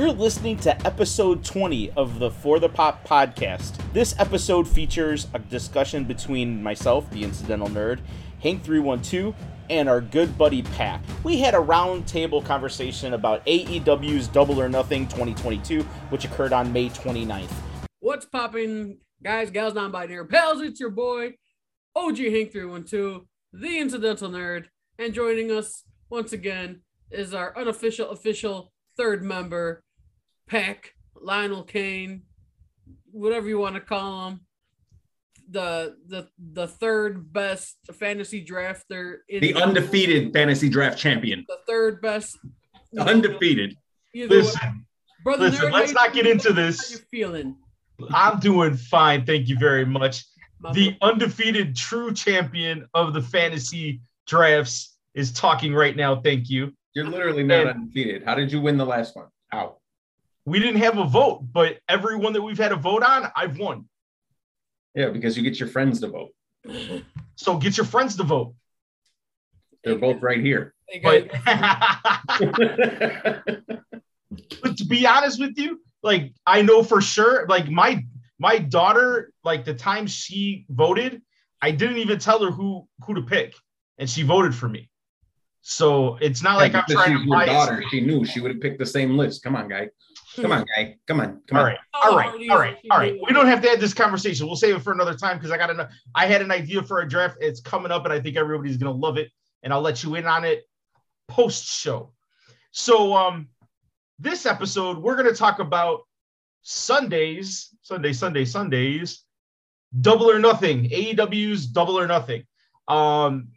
You're listening to episode 20 of the For the Pop podcast. This episode features a discussion between myself, the incidental nerd, Hank312, and our good buddy Pack. We had a roundtable conversation about AEW's Double or Nothing 2022, which occurred on May 29th. What's popping, guys, gals, non binary pals? It's your boy, OG Hank312, the incidental nerd, and joining us once again is our unofficial, official third member, Peck, Lionel Kane, whatever you want to call him. The the the third best fantasy drafter in the undefeated fantasy draft champion. The third best undefeated. Listen, Brother listen, Nerd, let's not get into this. How you feeling? I'm doing fine, thank you very much. My the undefeated true champion of the fantasy drafts is talking right now. Thank you. You're literally not and undefeated. How did you win the last one? How? We didn't have a vote, but everyone that we've had a vote on, I've won. Yeah, because you get your friends to vote. So get your friends to vote. They're both right here. But, but to be honest with you, like I know for sure, like my my daughter, like the time she voted, I didn't even tell her who who to pick, and she voted for me. So it's not yeah, like I'm trying to your daughter. She knew she would have picked the same list. Come on, guy. Come on, guy. Come on. Come all on. Right. All right. All right. All right. We don't have to have this conversation. We'll save it for another time because I got an I had an idea for a draft. It's coming up, and I think everybody's gonna love it. And I'll let you in on it post show. So um this episode, we're gonna talk about Sundays, Sunday, Sunday, Sundays, double or nothing, AEW's double or nothing. Um,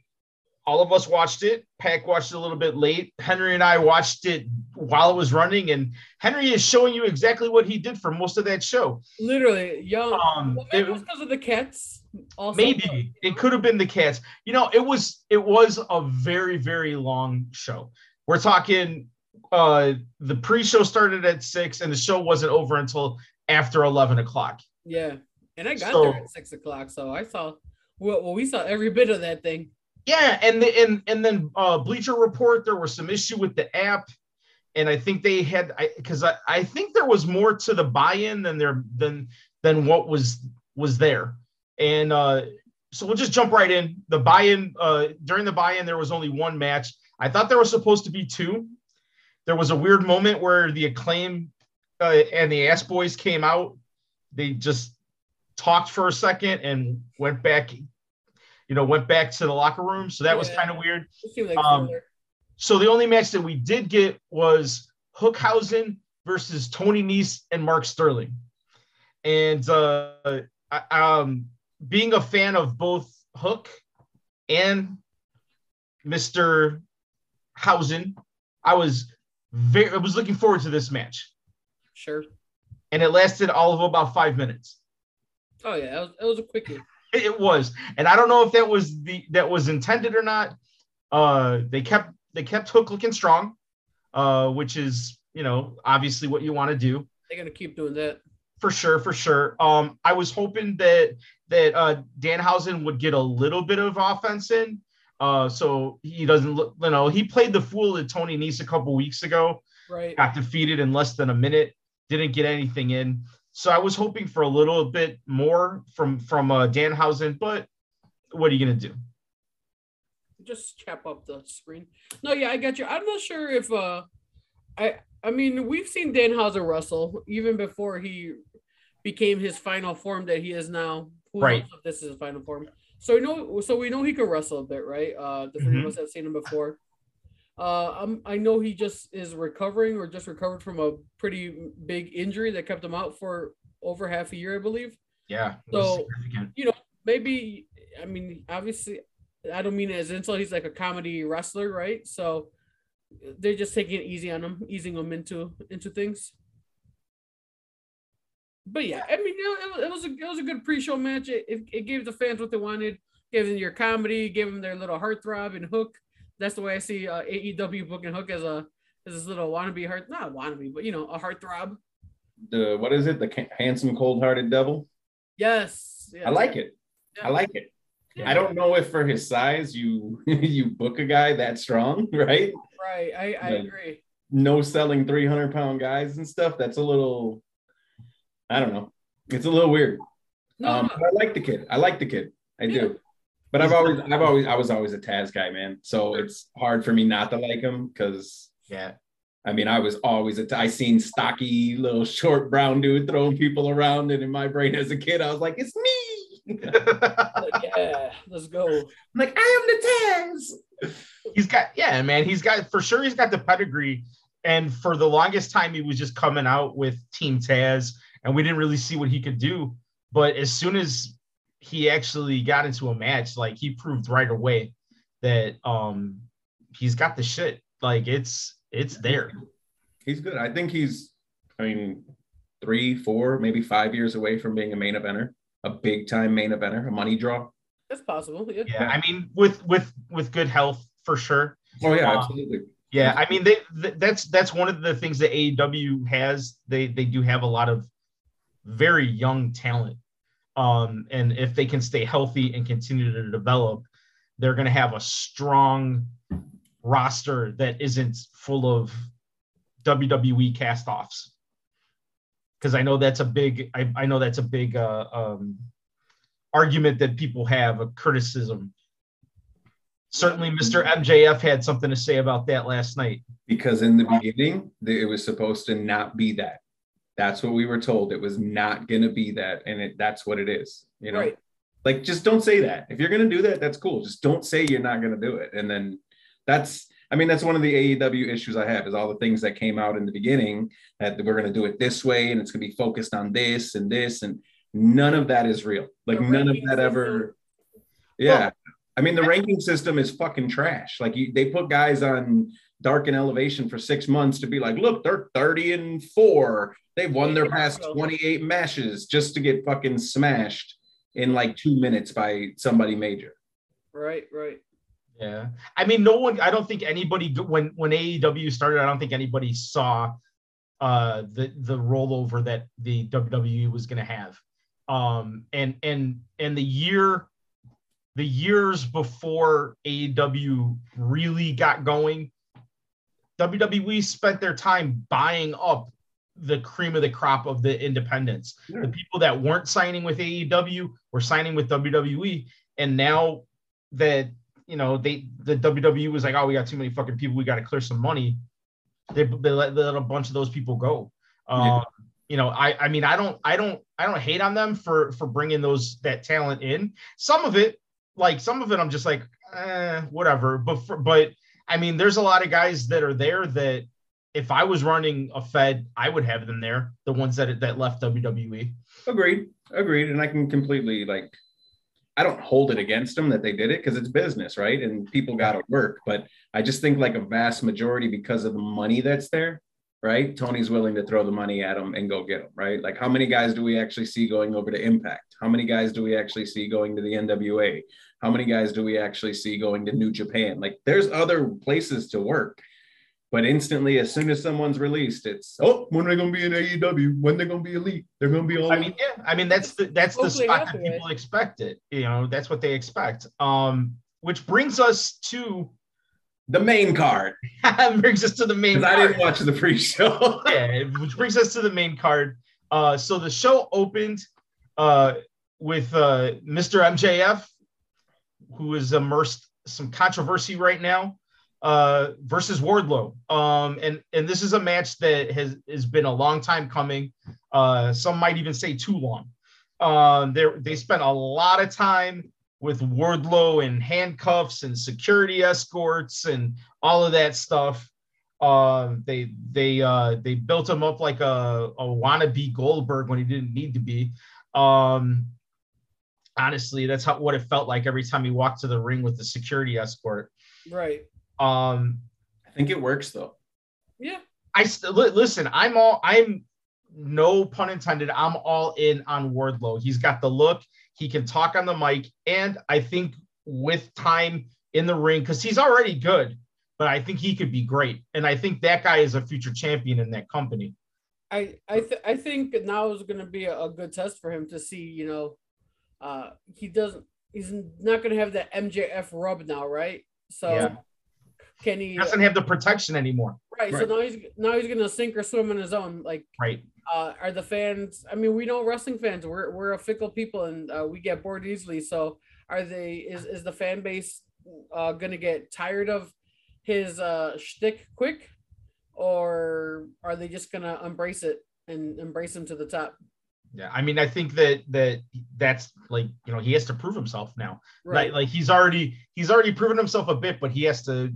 all of us watched it. Pack watched it a little bit late. Henry and I watched it while it was running, and Henry is showing you exactly what he did for most of that show. Literally, young. Um, well, it was because of the cats. Also. Maybe it could have been the cats. You know, it was it was a very very long show. We're talking. Uh, the pre-show started at six, and the show wasn't over until after eleven o'clock. Yeah, and I got so, there at six o'clock, so I saw. Well, we saw every bit of that thing. Yeah, and the, and and then uh, Bleacher Report, there was some issue with the app, and I think they had because I, I, I think there was more to the buy-in than there than than what was was there, and uh, so we'll just jump right in. The buy-in uh, during the buy-in, there was only one match. I thought there was supposed to be two. There was a weird moment where the acclaim uh, and the Ass Boys came out. They just talked for a second and went back you know, went back to the locker room. So that yeah. was kind of weird. Um, so the only match that we did get was Hookhausen versus Tony Nese and Mark Sterling. And uh, um, being a fan of both Hook and Mr. Hausen, I was very I was looking forward to this match. Sure. And it lasted all of about five minutes. Oh yeah, it was, it was a quickie. It was, and I don't know if that was the that was intended or not. Uh, they kept they kept Hook looking strong, uh, which is you know obviously what you want to do. They're gonna keep doing that for sure, for sure. Um, I was hoping that that uh, Danhausen would get a little bit of offense in, uh, so he doesn't look. You know, he played the fool at Tony Nese a couple weeks ago. Right. Got defeated in less than a minute. Didn't get anything in. So I was hoping for a little bit more from from uh, Danhausen, but what are you gonna do? Just chop up the screen. No, yeah, I got you. I'm not sure if uh, I I mean we've seen Danhausen wrestle even before he became his final form that he is now. Who right. this is his final form. So we know so we know he can wrestle a bit, right? Uh, the three mm-hmm. of us have seen him before. Uh, I'm, I know he just is recovering or just recovered from a pretty big injury that kept him out for over half a year, I believe. Yeah. So, you know, maybe, I mean, obviously, I don't mean it as insult. He's like a comedy wrestler, right? So they're just taking it easy on him, easing him into into things. But yeah, I mean, it, it was a it was a good pre-show match. It, it, it gave the fans what they wanted. Gave them your comedy, gave them their little heartthrob and hook that's the way I see uh, AEW booking Hook as a as this little wannabe heart, not wannabe, but you know, a heartthrob. The what is it? The handsome, cold-hearted devil. Yes, yes. I like it. Yeah. I like it. Yeah. I don't know if for his size you you book a guy that strong, right? Right. I, I but, agree. no selling 300 pound guys and stuff. That's a little, I don't know. It's a little weird. No, um, no. but I like the kid. I like the kid. I Yeah. do. But I've always, I've always, I was always a Taz guy, man. So it's hard for me not to like him because Yeah. I mean, I was always a. I seen stocky little short brown dude throwing people around, and in my brain as a kid, I was like, "It's me." Like, yeah, let's go. I'm like, I am the Taz. he's got yeah man he's got for sure he's got the pedigree and for the longest time he was just coming out with team taz and we didn't really see what he could do but as soon as he actually got into a match like he proved right away that um he's got the shit like it's it's there He's good. I think he's, I mean, three, four, maybe five years away from being a main eventer, a big time main eventer, a money draw. That's possible. Yeah. yeah i mean with with with good health for sure Oh yeah, Um, absolutely. Yeah, I mean they th- that's that's one of the things that AEW has. They they do have a lot of very young talent. Um and if they can stay healthy and continue to develop, they're going to have a strong roster that isn't full of WWE cast-offs. Cuz I know that's a big I, I know that's a big uh, um argument that people have a criticism. Certainly Mr. MJF had something to say about that last night. Because in the beginning, it was supposed to not be that. That's what we were told. It was not going to be that, and it, that's what it is. You know, Right. like just don't say that. If you're going to do that, that's cool. Just don't say you're not going to do it, and then that's. I mean, that's one of the AEW issues I have is all the things that came out in the beginning that we're going to do it this way and it's going to be focused on this and this and none of that is real. Like The none of that ever. system? Yeah, I mean the ranking system is fucking trash. Like you, they put guys on dark and elevation for six months to be like, look, they're 30 and four. They've won their past 28 matches just to get fucking smashed in like two minutes by somebody major. Right. Right. Yeah, I mean, no one. I don't think anybody when when AEW started. I don't think anybody saw uh, the the rollover that the WWE was going to have. Um, and and and the year, the years before AEW really got going, WWE spent their time buying up the cream of the crop of the independents. The people that weren't signing with AEW were signing with WWE, and now that you know they the WWE was like, oh, we got too many fucking people, we got to clear some money. They, they, let, they let a bunch of those people go. Um, You know, I I mean, I don't I don't I don't hate on them for for bringing those that talent in. Some of it, like some of it, I'm just like, eh, whatever. But for, but I mean, there's a lot of guys that are there that if I was running a Fed, I would have them there. The ones that that left. WWE. Agreed. Agreed. And I can completely like I don't hold it against them that they did it because it's business, right? And people got to work. But I just think like a vast majority because of the money that's there, right? Tony's willing to throw the money at them and go get them, right? Like how many guys do we actually see going over to Impact? How many guys do we actually see going to the NWA? How many guys do we actually see going to New Japan? Like there's other places to work. But instantly, as soon as someone's released, it's oh, when are they gonna be in AEW? When they're gonna be elite? They're gonna be all. I mean, yeah, I mean that's the that's the spot that happy, people expect it. You know, that's what they expect. Um, which brings us to the main card. brings us to the main. Because I didn't watch the pre-show. yeah, which brings us to the main card. Uh, so the show opened uh, with uh, Mr. MJF, who is immersed some controversy right now, uh, versus Wardlow. Um, and and this is a match that has has been a long time coming. Uh, some might even say too long. Um, they they spent a lot of time with Wardlow and handcuffs and security escorts and all of that stuff. Um, they they uh, they built him up like a, a wannabe Goldberg when he didn't need to be. Um, honestly, that's how what it felt like every time he walked to the ring with the security escort. Right. Um, I think it works though. Yeah. I st- li- listen. I'm all. I'm no pun intended. I'm all in on Wardlow. He's got the look. He can talk on the mic, and I think with time in the ring, because he's already good, but I think he could be great. And I think that guy is a future champion in that company. I I th- I think now is going to be a, a good test for him to see. You know, uh, he doesn't. He's not going to have that MJF rub now, right? So Yeah. Can he? Doesn't have the protection anymore. right. So now he's now he's gonna sink or swim on his own. Like, Right. uh, are the fans? I mean, we know wrestling fans. We're we're a fickle people, and uh, we get bored easily. So, are they? Is is the fan base uh, gonna get tired of his uh, shtick quick, or are they just gonna embrace it and embrace him to the top? Yeah. I mean, I think that that that's like you know he has to prove himself now. Right. Like like he's already he's already proven himself a bit, but he has to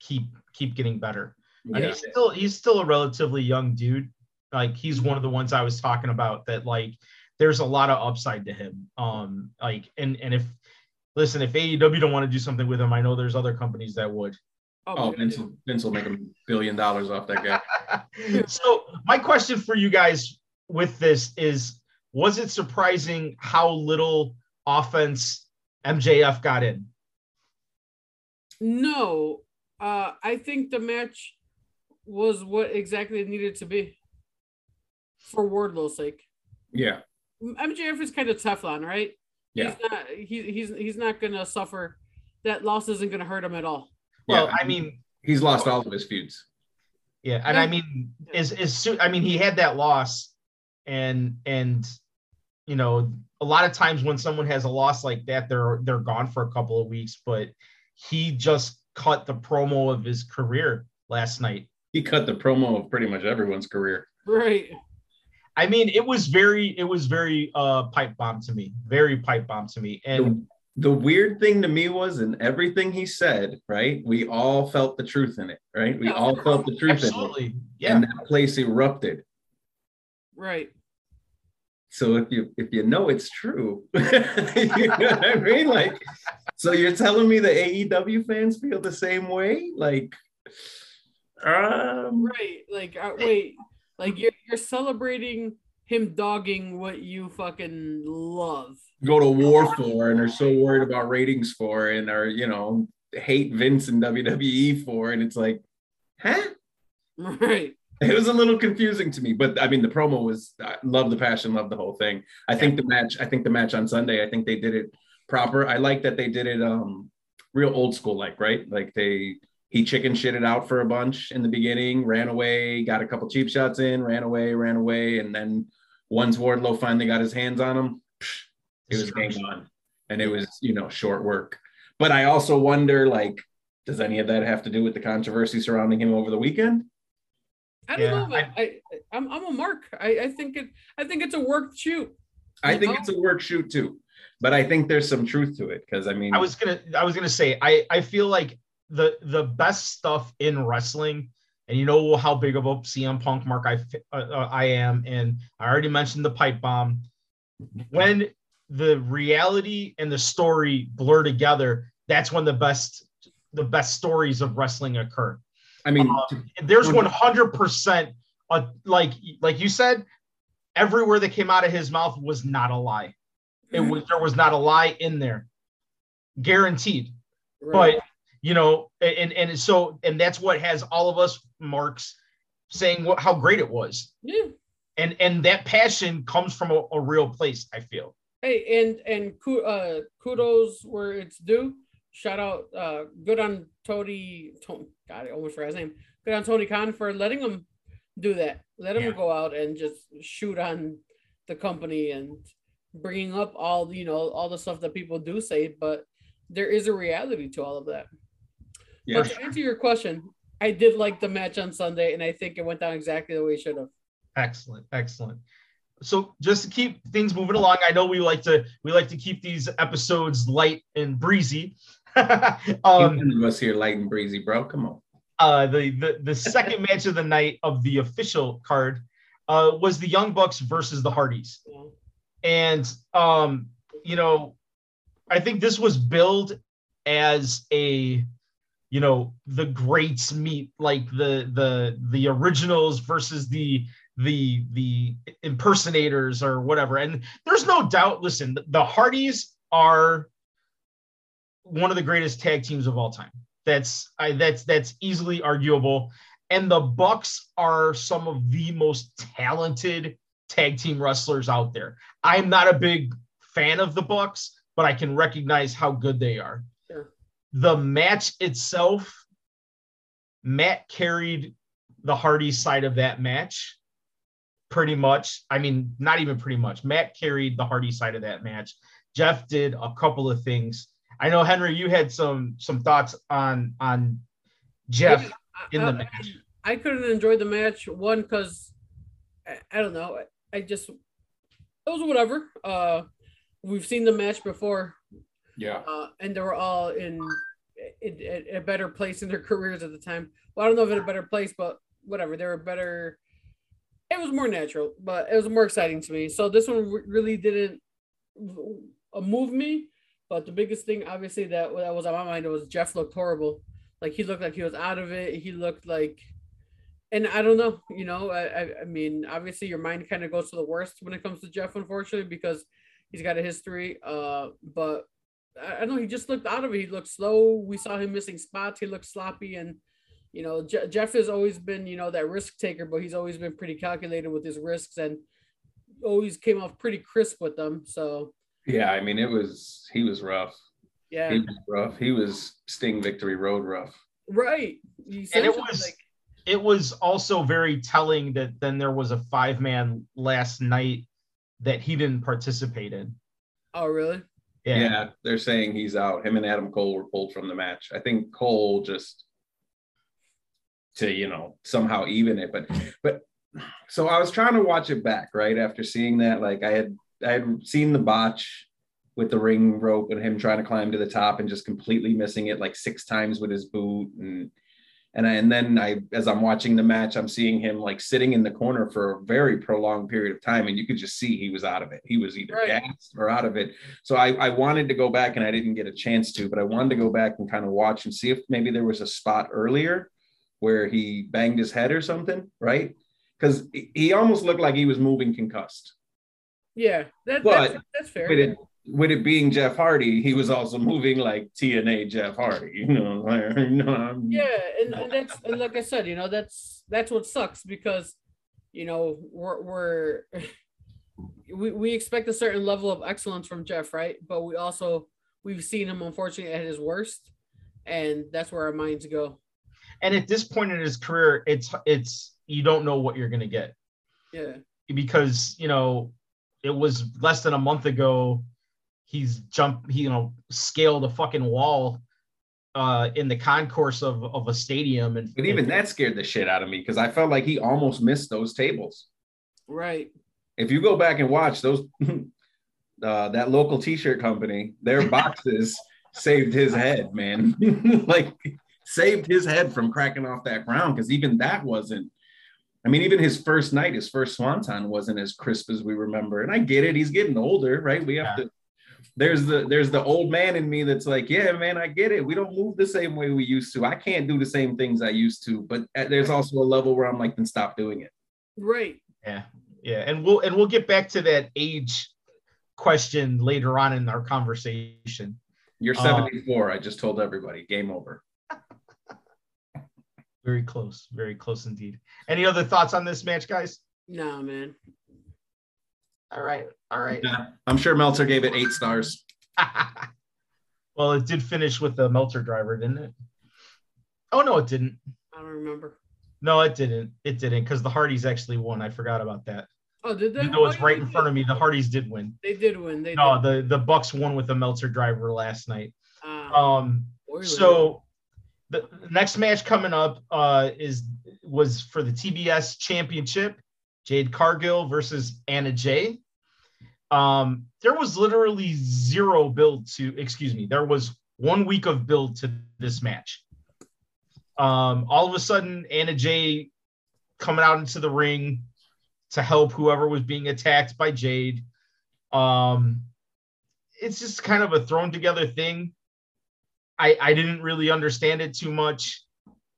keep keep getting better. And Yeah. he's still he's still a relatively young dude. Like he's one of the ones I was talking about that like there's a lot of upside to him. Um like and and if listen, if AEW don't want to do something with him, I know there's other companies that would. Oh, man. Vince, Vince will make a billion dollars off that guy. so my question for you guys with this is was it surprising how little offense MJF got in? No, uh, I think the match was what exactly it needed to be for Wardlow's sake. Yeah. MJF is kind of Teflon, right? Yeah. He's not. He, he's he's not gonna suffer. That loss isn't gonna hurt him at all. Well, Yeah. I mean, He's lost all of his feuds. Yeah, and I mean, is is Su- I mean, he had that loss, and and you know, a lot of times when someone has a loss like that, they're they're gone for a couple of weeks. But he just cut the promo of his career last night. He cut the promo of pretty much everyone's career. Right. I mean, it was very it was very uh pipe bomb to me, very pipe bomb to me, and The weird thing to me was in everything he said, right? We all felt the truth in it, right? We all felt the truth in it. absolutely, yeah. And that place erupted. Right. So if you if you know it's true, you know what I mean? Like, so you're telling me the AEW fans feel the same way? Like, um, Right. Like uh, wait. Like you're you're celebrating him dogging what you fucking love. go to war for and are so worried about ratings for and are you know hate Vince and WWE for, and it's like, huh? Right. It was a little confusing to me, but I mean, the promo was I love the passion, love the whole thing. I think the match, I think the match on Sunday, I think they did it proper. I like that they did it um real old school, like right, like they he chicken shitted out for a bunch in the beginning, ran away, got a couple cheap shots in, ran away, ran away, and then once Wardlow finally got his hands on him, it was game on, and it was you know short work. But I also wonder, like, does any of that have to do with the controversy surrounding him over the weekend? I don't Yeah, know. If I, I, I'm I'm a mark. I, I think it. I think it's a work shoot. I think know? it's a work shoot too, but I think there's some truth to it because I mean, I was gonna I was gonna say I I feel like the the best stuff in wrestling, and you know how big of a CM Punk mark I uh, uh, I am, and I already mentioned the pipe bomb. When the reality and the story blur together, that's when the best the best stories of wrestling occur. I mean, Um, there's 100 percent uh, like like you said, everywhere that came out of his mouth was not a lie. It was there was not a lie in there, guaranteed Right. but you know and and so and that's what has all of us marks saying what how great it was yeah. and and that passion comes from a, a real place i feel Hey, and and uh, kudos where it's due. Shout out, uh, good on Tony. Tony God, I almost forgot his name. Good on Tony Khan for letting him do that. Let him Yeah. go out and just shoot on the company and bringing up all you know all the stuff that people do say, but there is a reality to all of that. yeah, But to answer your question, I did like the match on Sunday, and I think it went down exactly the way it should have. excellent excellent so just to keep things moving along i know we like to we like to keep these episodes light and breezy um none of us here light and breezy, bro. Come on. uh the the, the second match of the night of the official card uh was the young bucks versus the hardys and um you know i think this was billed as a you know the greats meet like the the the originals versus the the the impersonators or whatever and there's no doubt listen the hardys are one of the greatest tag teams of all time that's I, that's that's easily arguable and the bucks are some of the most talented tag team wrestlers out there i'm not a big fan of the bucks but i can recognize how good they are Sure. the match itself Matt carried the Hardy side of that match pretty much. I mean, not even pretty much. Matt carried the Hardy side of that match. Jeff did a couple of things. I know Henry, you had some some thoughts on on Jeff in the I, match. I couldn't enjoy the match one because I, I don't know. I, I just it was whatever. Uh, we've seen the match before, Yeah. uh, and they were all in, in, in a better place in their careers at the time. Well, I don't know if in a better place, but whatever. They were better. It was more natural, but it was more exciting to me. So this one re- really didn't uh, move me. But the biggest thing, obviously, that that was on my mind was Jeff looked horrible. Like he looked like he was out of it. He looked like, and I don't know. You know, I I, mean, obviously, your mind kind of goes to the worst when it comes to Jeff, unfortunately, because he's got a history. Uh, but I, I know he just looked out of it. He looked slow. We saw him missing spots. He looked sloppy, and you know, Je- Jeff has always been you know that risk taker, but he's always been pretty calculated with his risks and always came off pretty crisp with them. So Yeah. I mean, it was he was rough. yeah, He was rough. He was Sting Victory Road rough. right. And it was like, it was also very telling that then there was a five man last night that he didn't participate in. oh really? Yeah. They're saying he's out. Him and Adam Cole were pulled from the match. I think Cole just to you know somehow even it, but but so I was trying to watch it back right after seeing that. Like I had I had seen the botch with the ring rope and him trying to climb to the top and just completely missing it like six times with his boot and and I, and then I as I'm watching the match I'm seeing him like sitting in the corner for a very prolonged period of time and you could just see he was out of it. He was either Right. gassed or out of it. So I, I wanted to go back and I didn't get a chance to, but I wanted to go back and kind of watch and see if maybe there was a spot earlier where he banged his head or something, right? Because he almost looked like he was moving concussed. Yeah, that, But that's that's fair. With it, with it being Jeff Hardy, he was also moving like TNA Jeff Hardy, you know. like, you know, I'm- Yeah, and, and that's and like I said, you know, that's that's what sucks because you know we're we're we, we expect a certain level of excellence from Jeff, right? But we also we've seen him unfortunately at his worst, and that's where our minds go. And at this point in his career, it's it's you don't know what you're gonna get Yeah, because you know it was less than a month ago. He's jumped, he you know, scaled a fucking wall uh in the concourse of, of a stadium and But even that scared the shit out of me because I felt like he almost missed those tables. right. If you go back and watch those, uh, that local t-shirt company, their boxes saved his head, man. like saved his head from cracking off that ground because even that wasn't. I mean, even his first night, his first swanton wasn't as crisp as we remember. And I get it; he's getting older, right? We have Yeah. to. There's the there's the old man in me that's like, yeah, man, I get it. We don't move the same way we used to. I can't do the same things I used to. But uh, there's also a level where I'm like, then stop doing it. Right. Yeah, yeah, and we'll and we'll get back to that age question later on in our conversation. You're Uh, 74. I just told everybody. Game over. Very close, very close indeed. Any other thoughts on this match, guys? No, man. All right, all right. Yeah, I'm sure Meltzer gave it eight stars. well, it did finish with the Meltzer driver, didn't it? Oh no, it didn't. I don't remember. No, it didn't. It didn't because the Hardys actually won. I forgot about that. Oh, did they? Even though it's right in front of me, the Hardys did win. They did win. They No, did. the the Bucks won with the Meltzer driver last night. Ah, Um, Oilers. so the next match coming up uh, is was for the TBS Championship, Jade Cargill versus Anna Jay. Um, there was literally zero build to, excuse me, there was one week of build to this match. Um, all of a sudden, Anna Jay coming out into the ring to help whoever was being attacked by Jade. Um, it's just kind of a thrown together thing. I I didn't really understand it too much.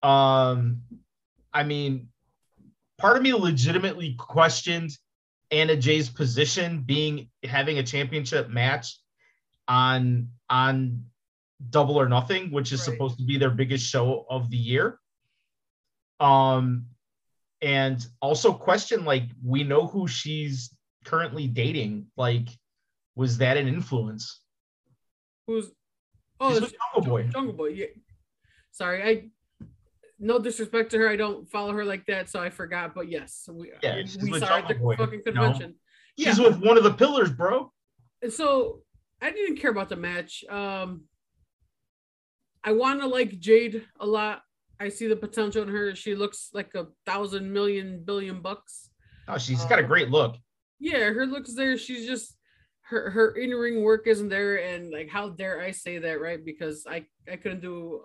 Um, I mean, part of me legitimately questioned Anna Jay's position being having a championship match on on Double or Nothing, which is Right. supposed to be their biggest show of the year. Um, and also question like we know who she's currently dating. Like, was that an influence? who's? Oh, She's it's Jungle Boy. Jungle Boy. Yeah. Sorry, I. no disrespect to her, I don't follow her like that, so I forgot. But yes, we Yeah, she's we saw her at the Boy, fucking convention. She's Yeah. with one of the pillars, bro. And so I didn't care about the match. Um, I want to like Jade a lot. I see the potential in her. She looks like a thousand million billion bucks. Oh, she's got a Um, great look. Yeah, her looks there. She's just her her in ring work isn't there, and like how dare I say that, right? Because I I couldn't do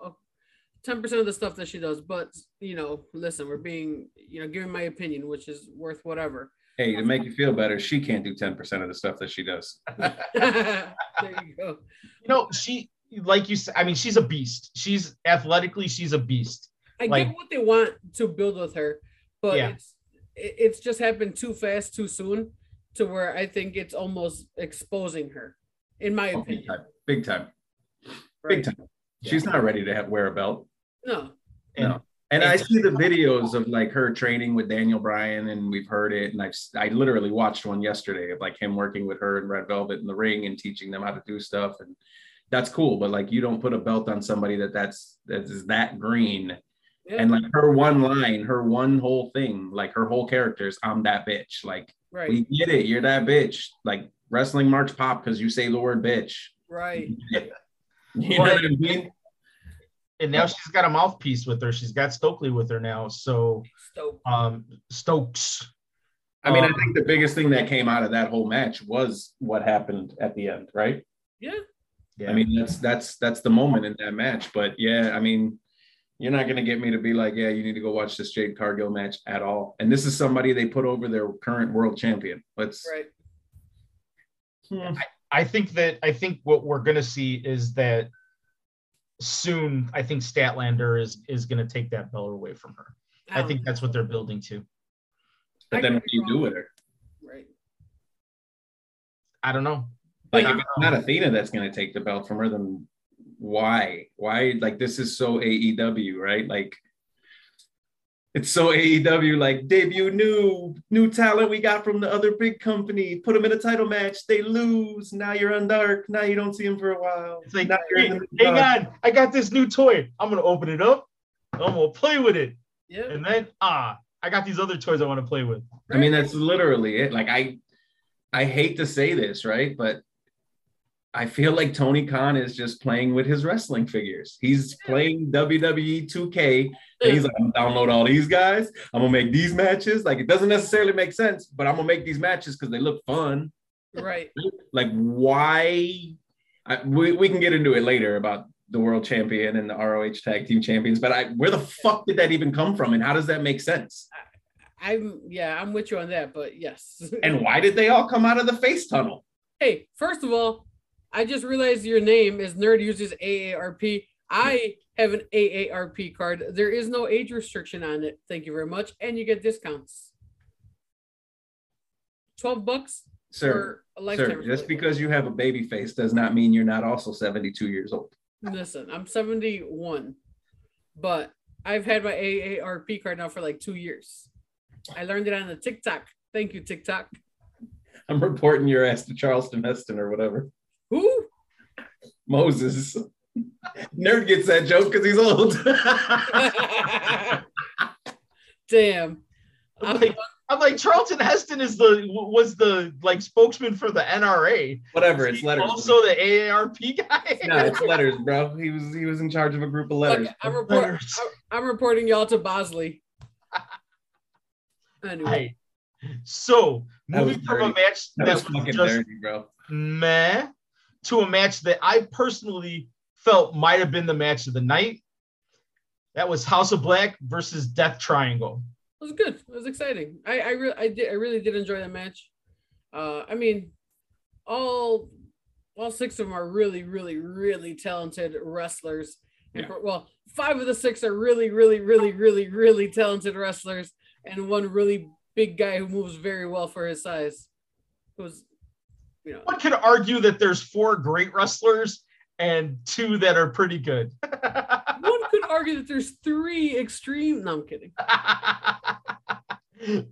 ten percent of the stuff that she does. But you know, listen, we're being you know giving my opinion, which is worth whatever. Hey, to make you feel better, she can't do 10% of the stuff that she does. there you go. You know, she like you said, I mean, she's a beast. She's athletically, she's a beast. I Like- get what they want to build with her, but Yeah. it's it's just happened too fast, too soon, to where I think it's almost exposing her, in my Oh, big opinion. time. Big time. right? Big time. She's not ready to have, wear a belt. No, And No. And I see the videos of like her training with Daniel Bryan, and we've heard it. And I've I literally watched one yesterday of like him working with her and Red Velvet in the ring and teaching them how to do stuff. And that's cool. But like, you don't put a belt on somebody that that's that is that green. yeah, And like her one line, her one whole thing, like her whole character is I'm that bitch. Like right, we get it, you're that bitch. Like wrestling marks pop because you say the word bitch. right. You know what I mean? and now she's got a mouthpiece with her. She's got Stokely with her now. So So um Stokes. I mean, I Um, think the biggest thing that came out of that whole match was what happened at the end, right? yeah, Yeah. I mean, that's that's that's the moment in that match. But yeah, I mean, you're not gonna get me to be like, yeah, you need to go watch this Jade Cargill match at all. And this is somebody they put over their current world champion. Let's right. Hmm. I think that I think what we're gonna see is that soon I think Statlander is is gonna take that belt away from her. I don't think know. that's what they're building to. but I then what do you do with her? right. I don't know. Like if don't it's not Athena that's gonna take the belt from her, then why? Why like this is so AEW, right? Like it's so AEW, like debut new new talent we got from the other big company. Put them in a title match, they lose. Now you're on dark. Now you don't see them for a while. It's like, now you're hey, in the hang dark. on, I got this new toy. I'm gonna open it up. I'm gonna play with it, Yeah, and then ah, I got these other toys I want to play with. I mean, that's literally it. Like I, I hate to say this, right? But I feel like Tony Khan is just playing with his wrestling figures. He's playing WWE 2K, and he's like, I'm gonna download all these guys. I'm gonna make these matches. Like it doesn't necessarily make sense, but I'm gonna make these matches because they look fun. right. Like why? I, we we can get into it later about the world champion and the ROH tag team champions, but I where the fuck did that even come from, and how does that make sense? I'm yeah, I'm with you on that, but yes. And why did they all come out of the face tunnel? hey, first of all, I just realized your name is Nerd Uses AARP. I have an AARP card. There is no age restriction on it. Thank you very much, and you get discounts. Twelve bucks Sir, for a lifetime. Sir, just because you have a baby face does not mean you're not also 72 years old. Listen, I'm 71, but I've had my AARP card now for like two years. I learned it on the TikTok. Thank you, TikTok. I'm reporting your ass to Charleston Heston or whatever. Who? Moses. Nerd gets that joke because he's old. Damn. I'm I'm- like, I'm like Charlton Heston is the was the like spokesman for the NRA. whatever, it's letters. Also the AARP guy. no, it's letters, bro. He was he was in charge of a group of letters. Look, I'm, report- Letters. I'm- I'm reporting y'all to Bosley. Anyway, Hey, so That was moving from a match that that, was was, fucking just dirty, bro. meh to a match that I personally felt might have been the match of the night. That was House of Black versus Death Triangle. it was good. It was exciting. I I, re- I did I really did enjoy that match. Uh, I mean, all all six of them are really really really talented wrestlers. Yeah. for- well, five of the six are really really really really really talented wrestlers, and one really big guy who moves very well for his size. Who's you know One could argue that there's four great wrestlers and two that are pretty good. one could argue that there's three extreme. No, I'm kidding. uh,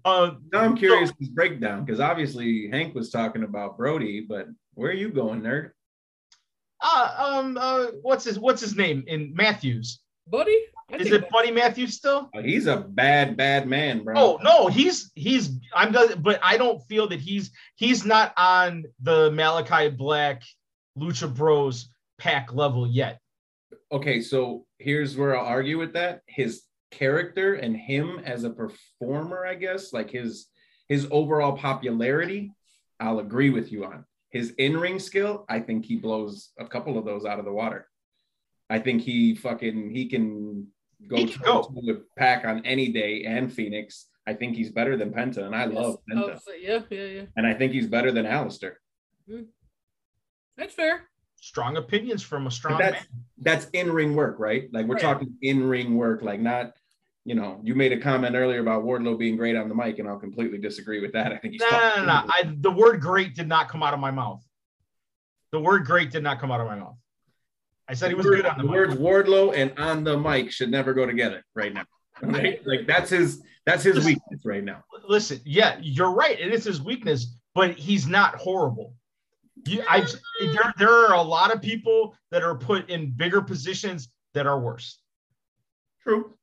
Now I'm curious this breakdown because obviously Hank was talking about Brody, but where are you going, nerd? uh, um, uh, what's his what's his name in Matthews? Buddy? I Is it Buddy Matthews still? Oh, he's a bad, bad man, bro. Oh no, he's he's I'm the but I don't feel that he's he's not on the Malakai Black Lucha Bros pack level yet. Okay, so here's where I'll argue with that. His character and him as a performer, I guess, like his his overall popularity, I'll agree with you on. His in-ring skill, I think he blows a couple of those out of the water. I think he fucking he can go He can go. with Pack on any day and Fénix. I think he's better than Penta, and I love Penta. Oh, so- yeah, yeah, yeah. And I think he's better than Aleister. Mm-hmm. That's fair. Strong opinions from a strong But man. that's that's in-ring work, right? Like we're Right. talking in-ring work, like not, you know, you made a comment earlier about Wardlow being great on the mic, and I'll completely disagree with that. I think he's No, no, no, no. I, the word great did not come out of my mouth. The word great did not come out of my mouth. I said he was good on the, the mic. words Wardlow and on the mic should never go together right now. Right? Like that's his that's his weakness right now. Listen, yeah, you're right. It is his weakness, but he's not horrible. You, I, there, there are a lot of people that are put in bigger positions that are worse. True.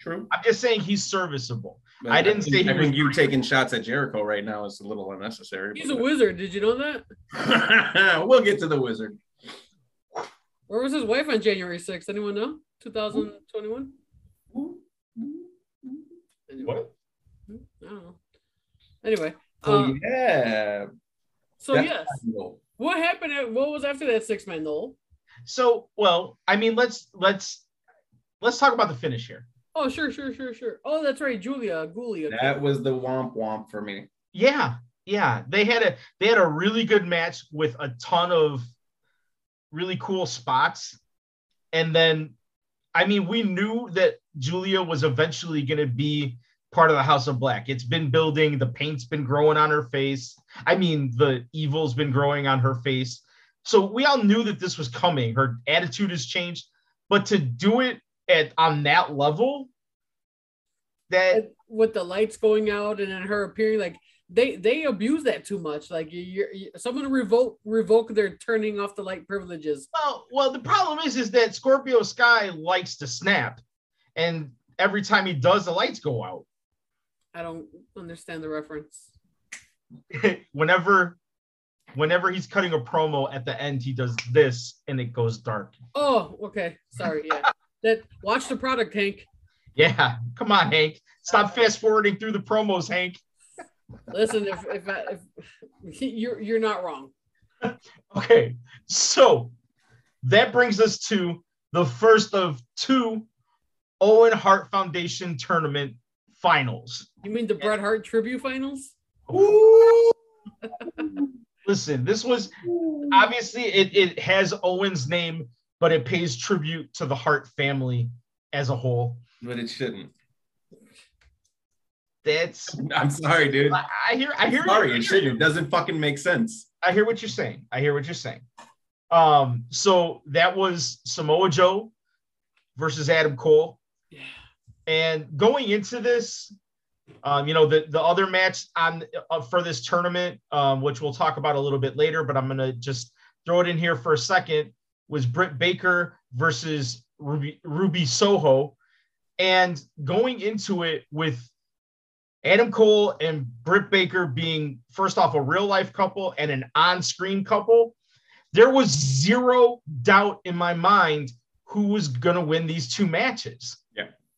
True. I'm just saying he's serviceable. But I didn't think- say he I was think you taking shots at Jericho right now is a little unnecessary. He's a wizard. Did you know that? we'll get to the wizard. Where was his wife on January 6th? Anyone know? 2021? Anyway, What? I don't know. Anyway, Oh uh, yeah. so That's yes, possible. what happened? At, what was after that six man Noel? So, well, I mean, let's let's let's talk about the finish here. Oh, sure, sure, sure, sure. Oh, that's right, Julia Gulia. That was the womp womp for me. Yeah, yeah. They had a they had a really good match with a ton of really cool spots. And then I mean, we knew that Julia was eventually going to be part of the House of Black. It's been building, the paint's been growing on her face. I mean, the evil's been growing on her face. So we all knew that this was coming. Her attitude has changed, but to do it at on that level that with the lights going out and then her appearing like they they abuse that too much. Like you, you're, you, someone revoke revoke their turning off the light privileges. Well, well, the problem is, is that Scorpio Sky likes to snap, and every time he does, the lights go out. I don't understand the reference. whenever, whenever he's cutting a promo at the end, he does this, and it goes dark. Oh, okay. Sorry. Yeah. that watch the product, Hank. Yeah, come on, Hank. Stop uh, fast forwarding through the promos, Hank. Listen, if if, I, if you're you're not wrong. Okay, so that brings us to the first of two Owen Hart Foundation tournament finals. You mean the Bret Hart tribute finals? Ooh. Listen, this was obviously it, it has Owen's name, but it pays tribute to the Hart family as a whole. But it shouldn't. That's I'm sorry, dude. I, I hear I hear Sorry, I it hear, shouldn't. It doesn't fucking make sense. I hear what you're saying. I hear what you're saying. Um, so that was Samoa Joe versus Adam Cole. Yeah. And going into this, um, you know, the, the other match on uh, for this tournament, um, which we'll talk about a little bit later, but I'm gonna just throw it in here for a second, was Britt Baker versus Ruby, Ruby Soho. And going into it with Adam Cole and Britt Baker being first off a real life couple and an on-screen couple, there was zero doubt in my mind who was going to win these two matches.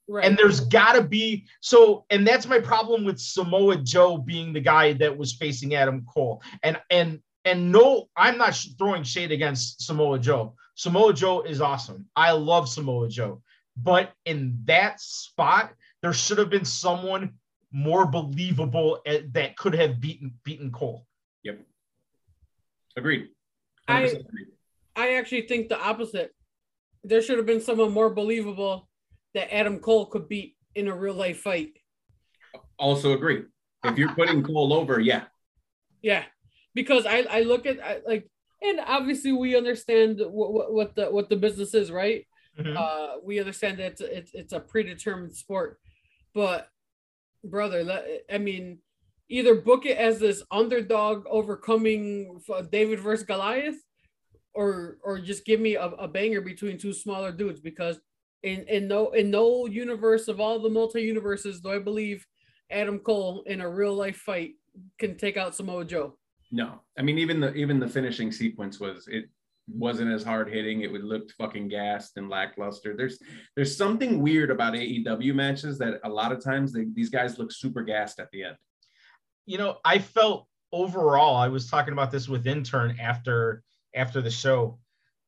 Right. And there's got to be so, and that's my problem with Samoa Joe being the guy that was facing Adam Cole. And and and no, I'm not sh- throwing shade against Samoa Joe. Samoa Joe is awesome. I love Samoa Joe, but in that spot, there should have been someone more believable at, that could have beaten beaten Cole. Yep. Agreed. I- agreed. I actually think the opposite. There should have been someone more believable that Adam Cole could beat in a real life fight. also agree. If you're putting Cole over, yeah. Yeah, because I I look at I, like and obviously we understand what, what what the what the business is, right? Uh, we understand that it's it's, it's a predetermined sport, but brother, I mean, either book it as this underdog overcoming David versus Goliath, or or just give me a, a banger between two smaller dudes because In in no in no universe of all the multi universes do I believe Adam Cole in a real life fight can take out Samoa Joe. No, I mean even the even the finishing sequence was it wasn't as hard hitting. It would looked fucking gassed and lackluster. There's there's something weird about AEW matches that a lot of times they, these guys look super gassed at the end. You know, I felt overall. I was talking about this with intern after after the show.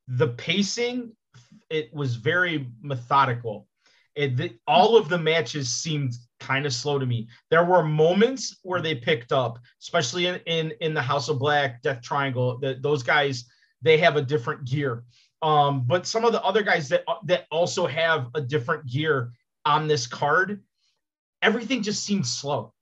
The pacing, it was very methodical. It, all of the matches seemed kind of slow to me. There were moments where they picked up, especially in in, in the House of Black, Death Triangle. That those guys they have a different gear. Um, but some of the other guys that that also have a different gear on this card, everything just seems slow.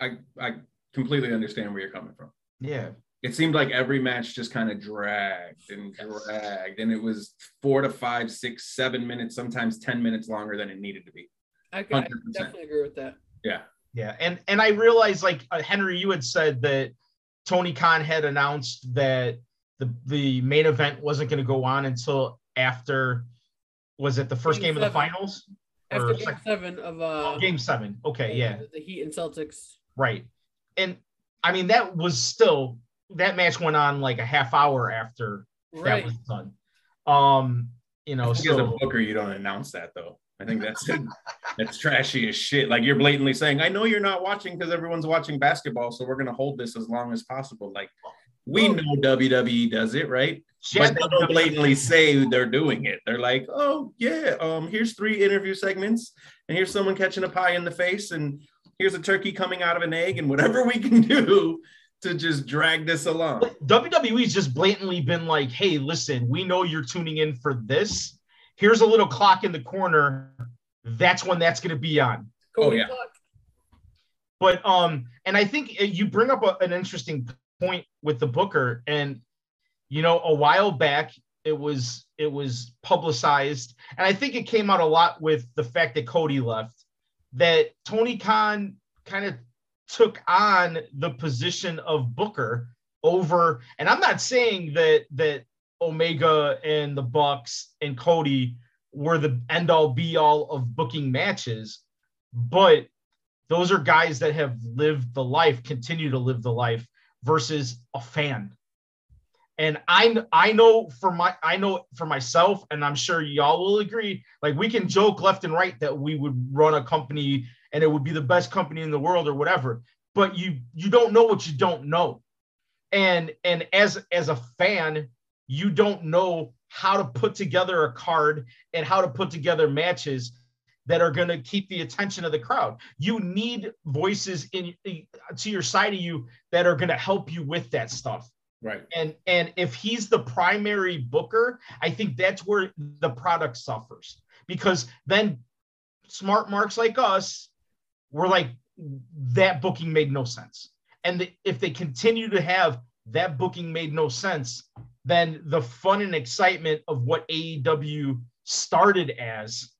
I I completely understand where you're coming from. Yeah. It seemed like every match just kind of dragged and dragged, and it was four to five, six, seven minutes, sometimes ten minutes longer than it needed to be. I, I definitely agree with that. Yeah, Yeah, and and I realized like uh, Henry, you had said that Tony Khan had announced that the the main event wasn't going to go on until after was it the first Game game, of the finals? After Or game sec- seven of uh oh, game seven. Okay, yeah, the, the Heat and Celtics. right. And I mean that was still that match went on like a half hour after that was done. Um, you know, I think as a booker, you don't announce that though. I think that's that's trashy as shit. Like you're blatantly saying, "I know you're not watching because everyone's watching basketball, so we're gonna hold this as long as possible." Like we know WWE does it, right? But they don't blatantly say they're doing it. They're like, "Oh yeah, um, here's three interview segments, and here's someone catching a pie in the face, and here's a turkey coming out of an egg, and whatever we can do to just drag this along." WWE's just blatantly been like, hey, listen, we know you're tuning in for this. Here's a little clock in the corner. That's when that's going to be on. Oh, Cody yeah. Clark. But um, and I think uh, you bring up a, an interesting point with the Booker, and you know, a while back it was it was publicized, and I think it came out a lot with the fact that Cody left, that Tony Khan kind of took on the position of Booker over, and I'm not saying that that Omega and the Bucks and Cody were the end all be all of booking matches, but those are guys that have lived the life, continue to live the life versus a fan. And I I know for my I know for myself, and I'm sure y'all will agree. Like we can joke left and right that we would run a company and it would be the best company in the world or whatever. But you you don't know what you don't know. And and as as a fan, you don't know how to put together a card and how to put together matches that are going to keep the attention of the crowd. You need voices in to your side of you that are going to help you with that stuff. Right. And and if he's the primary booker, I think that's where the product suffers because then smart marks like us were like that booking made no sense. And the, if they continue to have that booking made no sense, then the fun and excitement of what AEW started as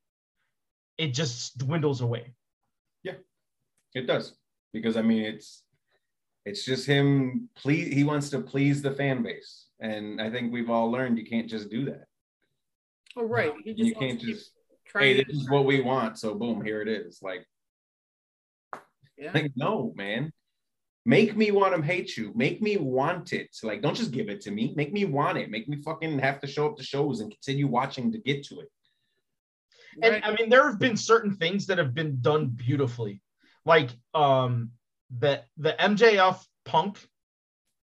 it just dwindles away. Yeah, it does because I mean it's it's just him. Please, he wants to please the fan base, and I think we've all learned you can't just do that. Oh right. He just You can't just trying hey, this is what we want, so boom, here it is. Like, yeah. like no, man. Make me want to hate you. Make me want it. Like, don't just give it to me. Make me want it. Make me fucking have to show up to shows and continue watching to get to it. And Right. I mean, there have been certain things that have been done beautifully, like um the the MJF Punk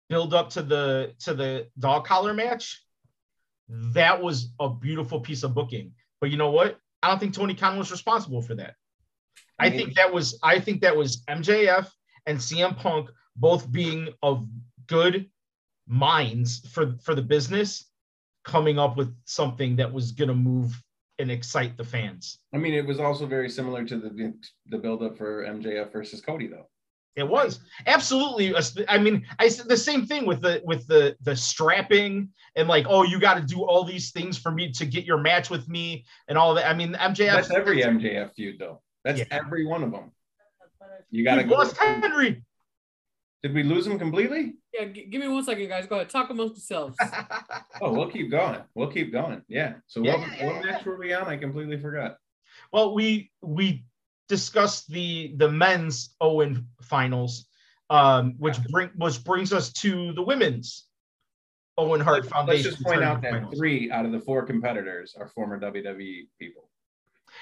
build up to the to the dog collar match. That was a beautiful piece of booking. But you know what? I don't think Tony Khan was responsible for that. I think that was I think that was MJF and CM Punk both being of good minds for for the business, coming up with something that was going to move and excite the fans. I mean, it was also very similar to the the build up for MJF versus Cody, though. It was absolutely. I mean, I said the same thing with the with the the strapping and like, oh, you got to do all these things for me to get your match with me and all of that. I mean, MJF. That's every MJF feud, though. That's Yeah. every one of them. You got to we go. lost Henry. Did we lose him completely? Yeah, g- give me one second, guys. Go ahead. Talk amongst yourselves. Oh, we'll keep going. We'll keep going. Yeah. So Yeah, what, yeah, what yeah. match were we on? I completely forgot. well, we we discussed the the men's Owen finals, um, which bring which brings us to the women's Owen Hart Foundation. Let's just point out that finals. three out of the four competitors are former WWE people.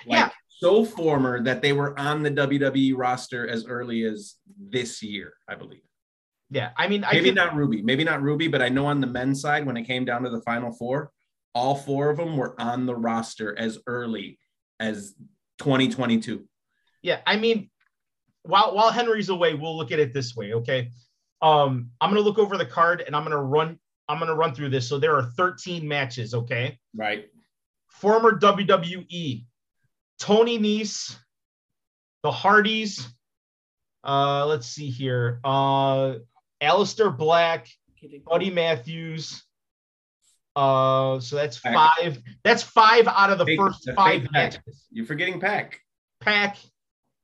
Like, Yeah. So former that they were on the WWE roster as early as this year, I believe. Yeah, I mean, I Maybe could, not Ruby, maybe not Ruby, but I know on the men's side, when it came down to the final four, all four of them were on the roster as early as 2022. yeah, I mean, while while Henry's away, we'll look at it this way, okay? Um, I'm gonna look over the card and I'm gonna run. I'm gonna run through this. So there are 13 matches, okay? Right. Former WWE, Tony Nese, the Hardys. Uh, let's see here. Uh, Aleister Black, Buddy Matthews. Uh, so that's Pac. five. That's five out of the Fake- first the five fake Pac. matches. You're forgetting Pac. Pac.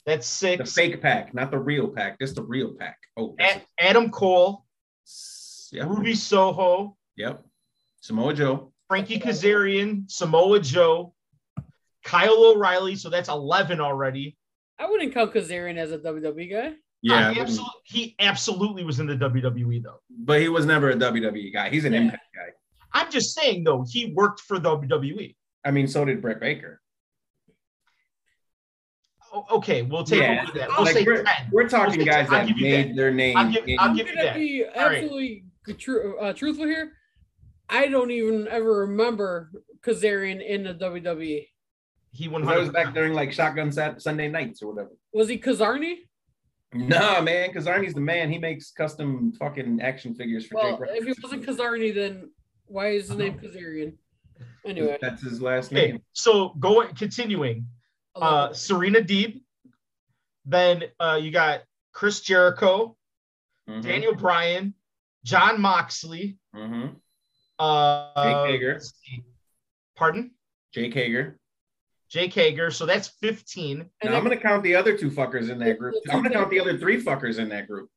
That's six. The fake Pac, not the real Pac. Just the real Pac. Oh, A- Adam Cole, a- yep. Ruby Soho, Yep. Samoa Joe. Frankie Kazarian, Samoa Joe, Kyle O'Reilly. So that's 11 already. I wouldn't count Kazarian as a WWE guy. Yeah, Uh, he, absolutely, he absolutely was in the WWE though. but he was never a WWE guy. He's an Yeah. Impact guy. I'm just saying though, he worked for WWE. I mean, so did Britt Baker. O- okay, we'll take Yeah, away that. We'll like say we're, 10. we're talking We'll say guys 10. That made that. their name. I'll give- in- I'll I'm give you gonna that. be All right. absolutely tru- uh, truthful here. I don't even ever remember Kazarian in the WWE. He that was back during like Shotgun Sat- Sunday nights or whatever. Was he Kazarni? Nah, man, because Arnie's the man. He makes custom fucking action figures for Well, Jake if he wasn't Kazarni, then why is his name Kazarian? Anyway, That's his last Okay, name. so going continuing. Uh, it. Serena Deeb. Then uh, you got Chris Jericho, Mhm, Daniel Bryan, Jon Moxley, mhm. uh, Jake Hager. Pardon? Jake Hager. Jake Hager. So that's 15. And now I'm gonna count the other two fuckers in that group. I'm gonna count the other three fuckers in that group.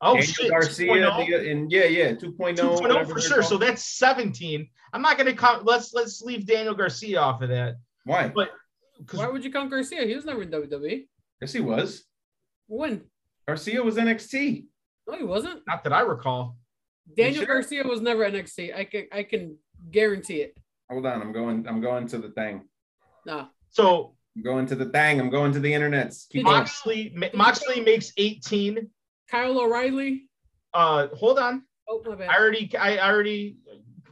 Oh, Daniel shit. Garcia 2.0? the- uh, and oh? yeah, yeah, 2.0. 2.0 whatever for they're sure. So that's 17. I'm not gonna count. Let's let's leave Daniel Garcia off of that. why? But why would you count Garcia? He was never in WWE. Yes, he was. When? Garcia was NXT. No, he wasn't. not that I recall. Daniel sure? Garcia was never NXT. I can I can guarantee it. Hold on, I'm going. I'm going to the thing. No. So I'm going to the thing. I'm going to the internets. Keep Did going. Moxley Ma- Moxley makes 18. Kyle O'Reilly. Uh, hold on. Oh my bad. I already I already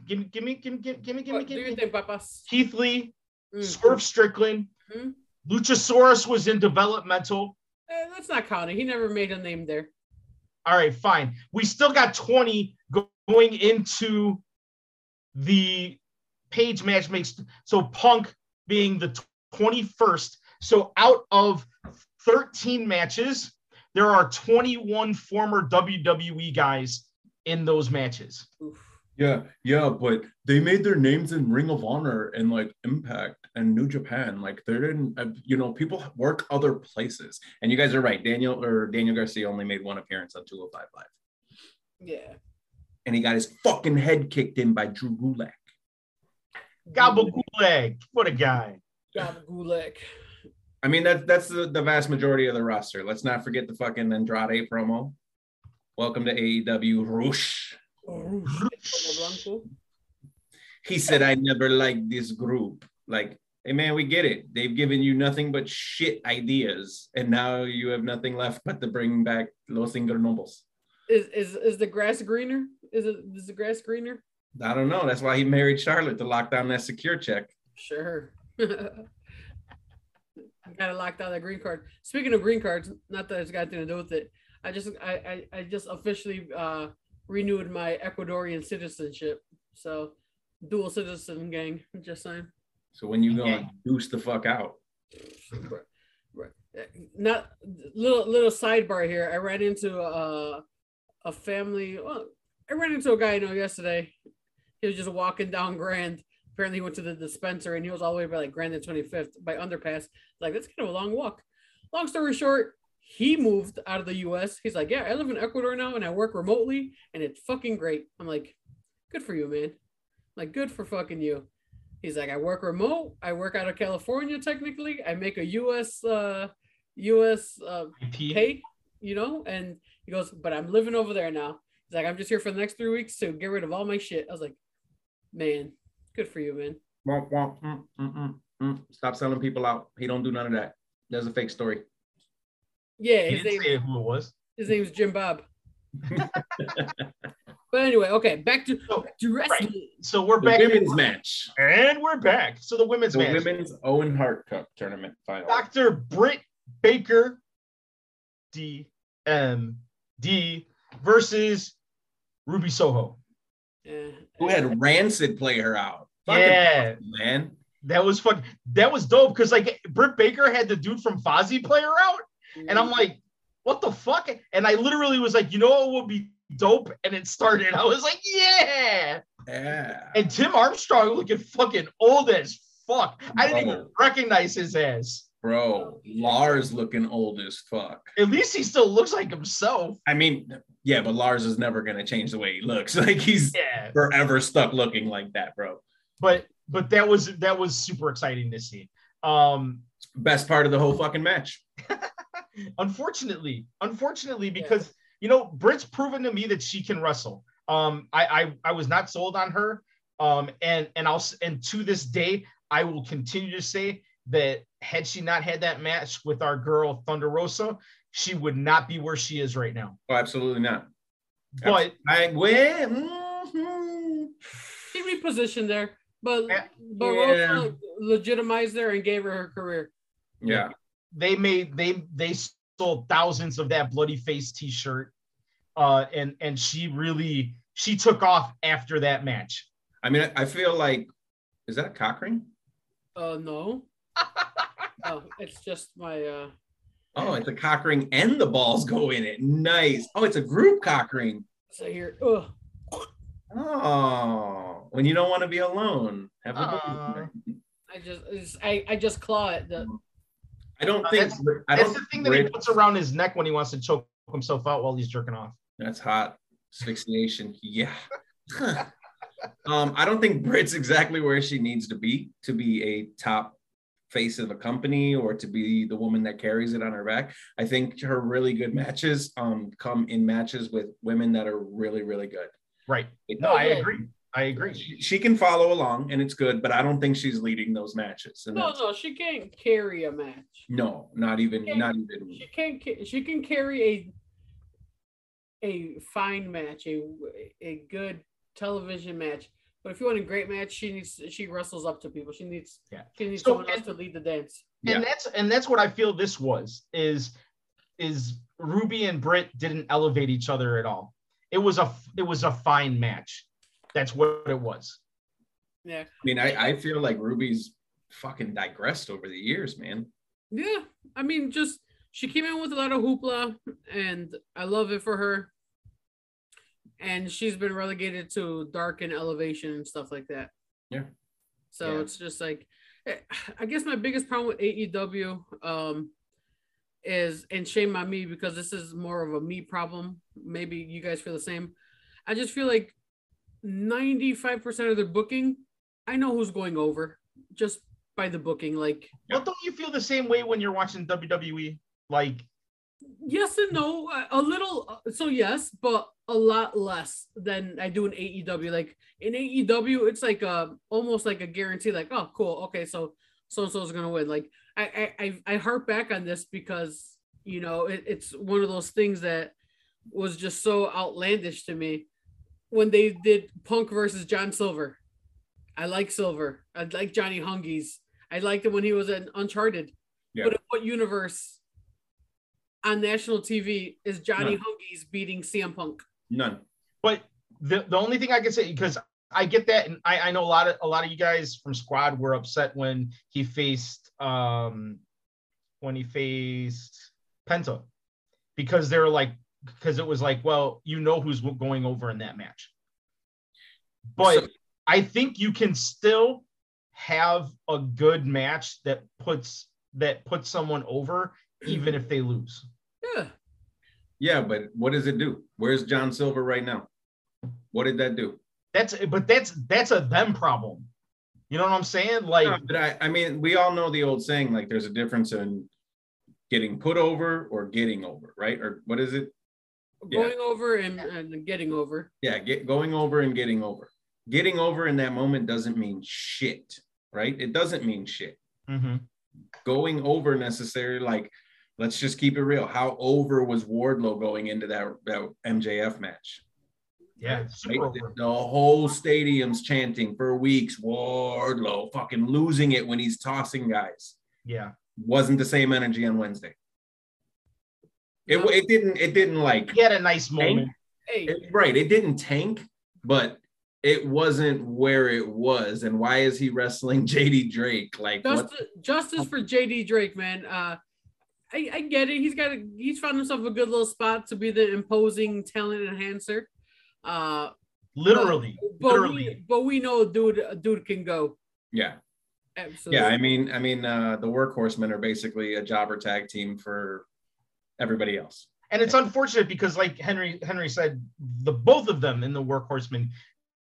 give me give me give me give me give me give me, What, do give your me. thing, papas. Keith Lee, Mm. Swerve Strickland, Mhm. Luchasaurus was in developmental. Eh, that's not counting. He never made a name there. All right, fine. We still got 20 go- going into the page match makes so Punk being the 21st. So out of 13 matches, there are 21 former WWE guys in those matches. Yeah, yeah, but they made their names in Ring of Honor and like Impact and New Japan. Like they didn't, uh, you know, people work other places. And you guys are right. Daniel or Daniel Garcia only made one appearance on 205 Live, Yeah. and he got his fucking head kicked in by Drew Gulak. Gabagool what a guy. Gab Gulak. I mean, that's that's the, the vast majority of the roster. Let's not forget the fucking Andrade promo. Welcome to AEW, Roosh. Oh, Pablo Blanco. He said, I never liked this group. Like, hey man, we get it. They've given you nothing but shit ideas, and now you have nothing left but to bring back Los Ingobernables. Is is is the grass greener? Is it is the grass greener? I don't know. That's why he married Charlotte to lock down that secure check. Sure. Gotta lock down that green card. Speaking of green cards, not that it's got anything to do with it. I just I I, I just officially uh renewed my Ecuadorian citizenship. So dual citizen gang, just saying. So when you go Okay. deuce the fuck out. Right. Right. Not little little sidebar here. I ran into a a family. Well, I ran into a guy I know yesterday. He was just walking down Grand. Apparently, he went to the dispenser and he was all the way by like Grand and 25th by underpass. Like that's kind of a long walk. Long story short, he moved out of the US. He's like, Yeah, I live in Ecuador now and I work remotely and it's fucking great. I'm like, Good for you, man. Like, good for fucking you. He's like, I work remote. I work out of California technically. I make a US uh US uh pay, you know, and he goes, But I'm living over there now. He's like, I'm just here for the next three weeks to get rid of all my shit. I was like, Man, good for you, man. Womp, womp, mm, mm, mm, mm. Stop selling people out. He don't do none of that. That's a fake story. Yeah, He his didn't name say who it was. his name's Jim Bob. But anyway, okay, back to, So, to wrestling. So we're The back. women's match. And we're back. So the women's The match. women's Owen Hart Cup tournament final. Dr. Britt Baker DMD versus Ruby Soho. Yeah. Who had Rancid play her out? Fucking Yeah. awesome, man. That was fun. That was dope because like Britt Baker had the dude from Fozzy play her out. And I'm like, what the fuck? And I literally was like, you know what would be dope? And it started. I was like, yeah. Yeah. And Tim Armstrong looking fucking old as fuck. I didn't even recognize his ass. Bro, Lars looking old as fuck. At least he still looks like himself. I mean, yeah, but Lars is never gonna change the way he looks. Like he's Yeah. forever stuck looking like that, bro. But but that was that was super exciting to see. Um Best part of the whole fucking match. unfortunately, unfortunately, because you know, Britt's proven to me that she can wrestle. Um, I I, I was not sold on her. Um, and and I'll s- and to this day, I will continue to say that had she not had that match with our girl Thunder Rosa, she would not be where she is right now. Oh, absolutely not. But I win. Mhm. She'd be positioned there, but Yeah. but Yeah. Rosa legitimized her and gave her her career. Yeah. they made they they sold thousands of that bloody face t-shirt. Uh, and and she really she took off after that match. I mean, I feel like is that a cock ring? Uh, no. Oh, it's just my uh. Oh, it's a cock ring and the balls go in it. Nice. Oh, it's a group cock ring. So here, ugh. Oh, when you don't want to be alone. Have a Aw. balloon. I just, it's, I, I just claw it. The, I don't Uh, think that's- I don't the thing that he puts around his neck when he wants to choke himself out while he's jerking off. That's hot. Asphyxiation. Yeah. um, I don't think Brit's exactly where she needs to be to be a top face of a company or to be the woman that carries it on her back. I think her really good matches um come in matches with women that are really, really good. Right. It- No, I agree. I agree. she, she can follow along and it's good, but I don't think she's leading those matches. And no, no, she can't carry a match. no, not even, Yeah. not even. She can't. she can carry a a fine match, a a good television match. But if you want a great match, she needs she wrestles up to people. She needs Yeah. she needs So, someone else to lead the dance. Yeah. And that's and that's what I feel this was is is Ruby and Britt didn't elevate each other at all. It was a it was a fine match. That's what it was. Yeah, I mean, I, I feel like Ruby's fucking digressed over the years, man. yeah. I mean, just she came in with a lot of hoopla, and I love it for her. And she's been relegated to dark and elevation and stuff like that. Yeah. So Yeah. it's just like, eh, I guess my biggest problem with AEW um, is, and shame on me because this is more of a me problem. Maybe you guys feel the same. I just feel like 95% of their booking, I know who's going over just by the booking. Like, Yeah. But don't you feel the same way when you're watching WWE? Like yes and no, a- a little. uh, So, yes, but a lot less than I do in AEW. Like, in AEW, it's like a almost like a guarantee, like, oh, cool. Okay, so so and so is going to win. Like, I, I, I, I harp back on this because, you know, it, it's one of those things that was just so outlandish to me when they did Punk versus John Silver. I like Silver. I like Johnny Hungee. I liked him when he was in Uncharted. Yeah. But in what universe on national TV is Johnny None. Hungee beating CM Punk? None. But the, the only thing I can say because I get that, and I, I know a lot of a lot of you guys from Squad were upset when he faced um when he faced Penta because they're like because it was like, well, you know who's going over in that match. But So- I think you can still have a good match that puts that puts someone over even if they lose. Yeah, but what does it do? Where's John Silver right now? What did that do? That's but that's that's a them problem. You know what I'm saying? Like No, but I, I mean, we all know the old saying, like there's a difference in getting put over or getting over, right? Or what is it? Yeah. Going over and, and getting over. Yeah, get going over and getting over. Getting over in that moment doesn't mean shit, right? It doesn't mean shit. mhm. Going over necessarily, like, let's just keep it real. How over was Wardlow going into that, that MJF match? yeah, Right? super. The whole stadium's chanting for weeks, Wardlow, fucking losing it when he's tossing guys. Yeah. Wasn't the same energy on Wednesday. It, No. it didn't it didn't like He had a nice moment. Hey, it- right. It didn't tank, but it wasn't where it was. And why is he wrestling JD Drake? Like what? justice, justice for JD Drake, man. Uh, I, I get it. He's got a, he's found himself a good little spot to be the imposing talent enhancer. Uh, Literally. but Literally. we, but we know dude dude can go. Yeah. Absolutely. Yeah. I mean, I mean, uh, the workhorsemen are basically a jobber tag team for everybody else. and it's unfortunate because like henry henry said the both of them in the workhorsemen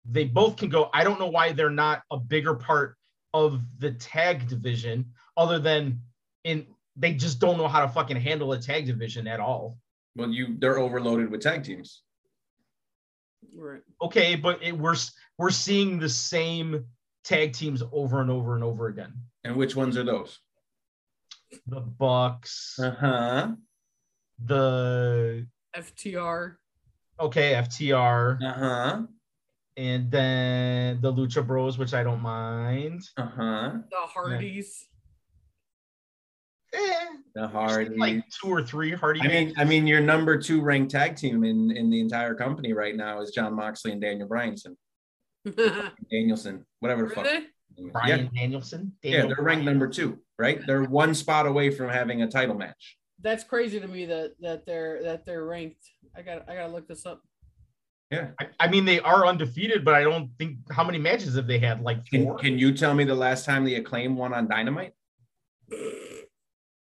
they both can go i don't know why they're not a bigger part of the tag division other than in they just don't know how to fucking handle a tag division at all Well, you they're overloaded with tag teams. Right. okay but it, we're we're seeing the same tag teams over and over and over again And which ones are those? the bucks Uh-huh. the FTR. okay ftr Uh-huh. and then the lucha bros which i don't mind Uh-huh. The Hardys. Eh, The There's Hardy. like two or three Hardy. I mean, I mean, your number two ranked tag team in in the entire company right now is Jon Moxley and Daniel Bryanson, Danielson, whatever the fuck. Brian Yeah, Danielson. yeah, they're ranked Bryan. number two, right? They're one spot away from having a title match. That's crazy to me that that they're that they're ranked. I got I gotta look this up. Yeah. I, I mean, they are undefeated, but I don't think how many matches have they had? Like Can, can you tell me the last time the acclaim won on Dynamite?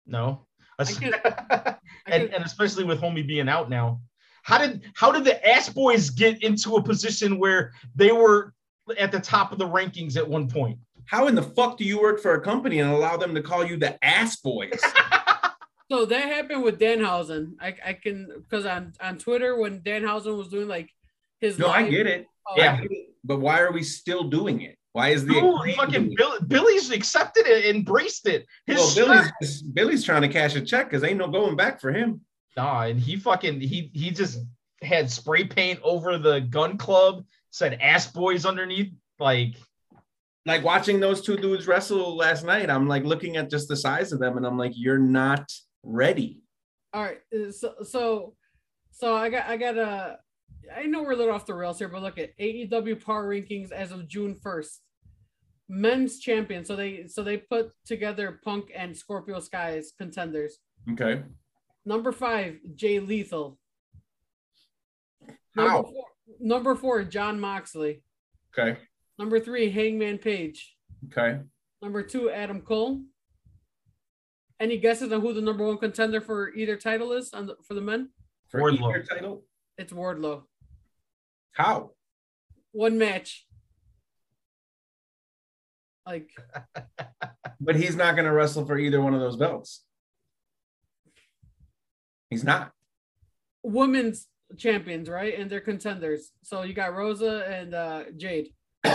no. And, and especially with homie being out now. How did how did the ass boys get into a position where they were at the top of the rankings at one point? How in the fuck do you work for a company and allow them to call you the ass boys? So that happened with Danhausen. I I can because on on Twitter when Danhausen was doing like his no, I get it. Oh, Yeah. I get it. But why are we still doing it? Why is the No, fucking? Bill, Billy's accepted it, embraced it. His well, Billy's just- Billy's trying to cash a check because ain't no going back for him. Nah, and he fucking he he just had spray paint over the Gunn Club, said ass boys underneath. Like, Like watching those two dudes wrestle last night, I'm like looking at just the size of them, and I'm like, you're not ready. All right. uh, So so so I got I got a I know we're a little off the rails here, but look at AEW Power Rankings as of June first. Men's champion. So they so they put together Punk and Scorpio Sky as contenders. Okay. Number five, Jay Lethal. Number How? four, number four, Jon Moxley. Okay. Number three, Hangman Page. Okay. Number two, Adam Cole. Any guesses on who the number one contender for either title is on the, for the men? For Wardlow. either title? It's Wardlow. How? One match. Like But he's not going to wrestle for either one of those belts. He's not. women's champions, right? And they're contenders. So you got Rosa and uh, Jade.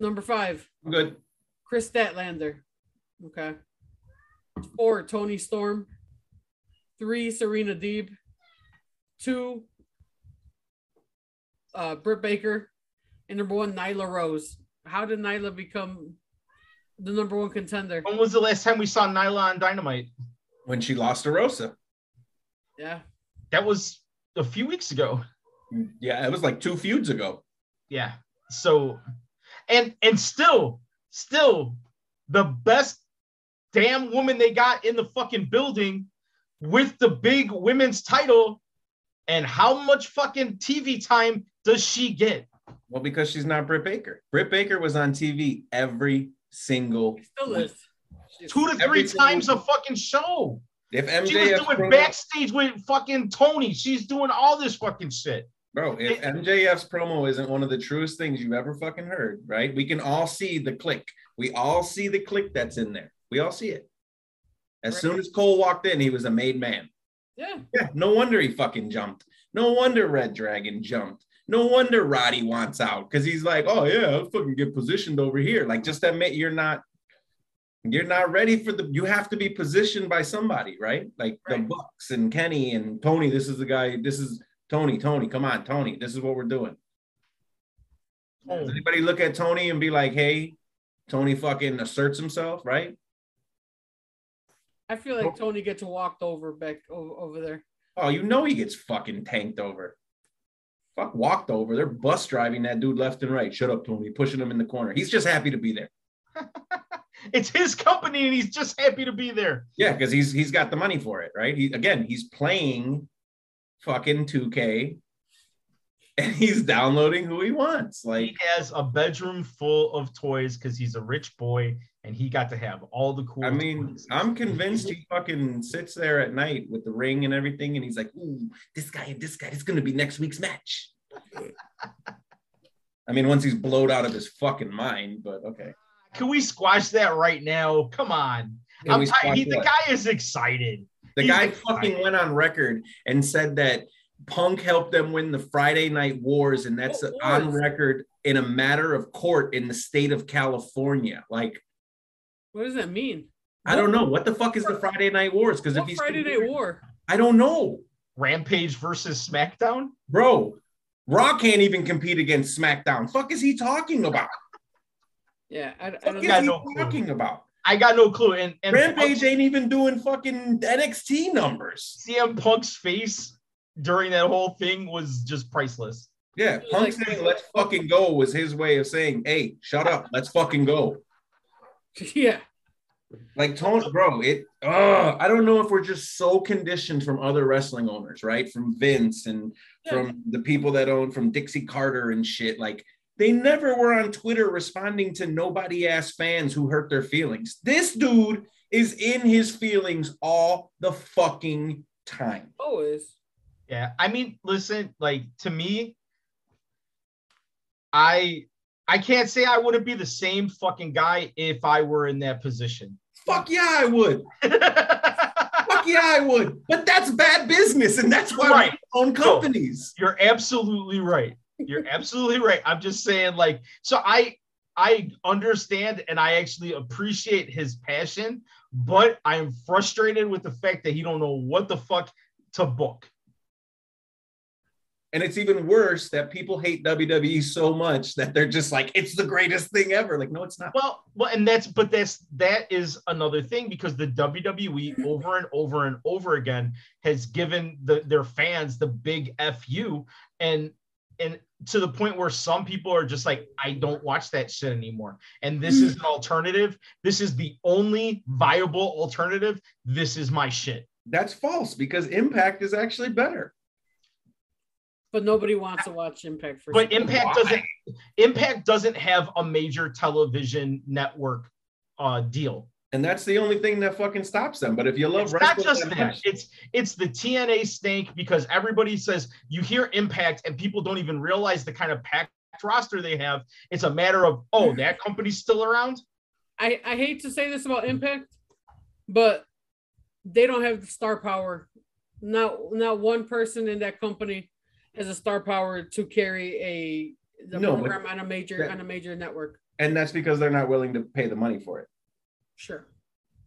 Number five, Good. Kris Statlander. Okay. Four, Toni Storm. Three, Serena Deeb. Two, uh, Britt Baker. And number one, Nyla Rose. How did Nyla become the number one contender? when was the last time we saw Nyla on Dynamite? When she lost to Rosa. Yeah. That was a few weeks ago. Yeah, it was like two feuds ago. Yeah. So, and and still, still, the best damn woman they got in the fucking building with the big women's title. And how much fucking TV time does she get? Well, because she's not Britt Baker. Britt Baker was on TV every single She still week. is. Two to three Every single times a fucking show. If She was doing promo, backstage with fucking Tony. She's doing all this fucking shit. bro, if MJF's promo isn't one of the truest things you've ever fucking heard, right? We can all see the click. We all see the click that's in there. We all see it. As Right. soon as Cole walked in, he was a made man. Yeah. Yeah, no wonder he fucking jumped. No wonder Red Dragon jumped. No wonder Roddy wants out because he's like, oh yeah, I'll fucking get positioned over here. Like, just admit you're not, you're not ready for the. You have to be positioned by somebody, right? Like the Bucks and Kenny and Tony. This is the guy. This is Tony. Tony, come on, Tony. This is what we're doing. Oh. Does anybody look at Tony and be like, hey, Tony fucking asserts himself, right? I feel like Tony gets walked over back over, over there. Oh, you know he gets fucking tanked over. Fuck walked over. They're bus driving that dude left and right. Shut up, Tony. Pushing him in the corner. He's just happy to be there. It's his company and he's just happy to be there. Yeah, because he's he's got the money for it, right? He again, he's playing fucking 2K and he's downloading who he wants. Like he has a bedroom full of toys because he's a rich boy and he got to have all the cool I mean, toys. I'm convinced he fucking sits there at night with the ring and everything, and he's like, ooh, this guy and this guy, this is gonna be next week's match. I mean, once he's blowed out of his fucking mind, but okay. Can we squash that right now? Come on. I'm we tired. He, the guy is excited. The He's guy excited. fucking went on record and said that Punk helped them win the Friday Night Wars, and that's on record in a matter of court in the state of California. Like, What does that mean? I don't know what the fuck is the Friday Night Wars because if What he's Friday Night War? I don't know, Rampage versus SmackDown. bro. Raw can't even compete against SmackDown. Fuck is he talking about? Yeah, I, I Fuck don't is know. got he no clue. talking about? I got no clue. And, and Rampage Punk's- ain't even doing fucking NXT numbers. CM Punk's face during that whole thing was just priceless. Yeah, Like- Punk saying "Let's fucking go" was his way of saying, "Hey, shut up, let's fucking go." Yeah, Like Tony, bro, it. Uh, I don't know if we're just so conditioned from other wrestling owners, right? From Vince and Yeah. from the people that own from Dixie Carter and shit. Like they never were on Twitter responding to nobody ass fans who hurt their feelings. This dude is in his feelings all the fucking time. always. Yeah. I mean, listen, like to me, I I can't say I wouldn't be the same fucking guy if I were in that position. Fuck yeah, I would. Fuck yeah, I would. But that's bad business, and that's why Right. we own companies. You're absolutely right. You're absolutely right. I'm just saying, like, so I I understand and I actually appreciate his passion, but I'm frustrated with the fact that he don't know what the fuck to book. And it's even worse that people hate WWE so much that they're just like, it's the greatest thing ever. Like, no, it's not. Well, well, and that's but that's that is another thing because the WWE over and over and over again has given the their fans the big fu and and to the point where some people are just like, I don't watch that shit anymore. And this is an alternative. This is the only viable alternative. This is my shit. That's false because Impact is actually better. But nobody wants to watch Impact for. But some- Impact Why? doesn't Impact doesn't have a major television network uh deal. And that's the only thing that fucking stops them. But if you love it's not just that that. much- It's it's the TNA stink because everybody says you hear Impact and people don't even realize the kind of packed roster they have. It's a matter of oh that company's still around. I, I hate to say this about Impact, but they don't have the star power. Not not one person in that company has a star power to carry a the No, program on a major that- on a major network. and that's because they're not willing to pay the money for it. Sure,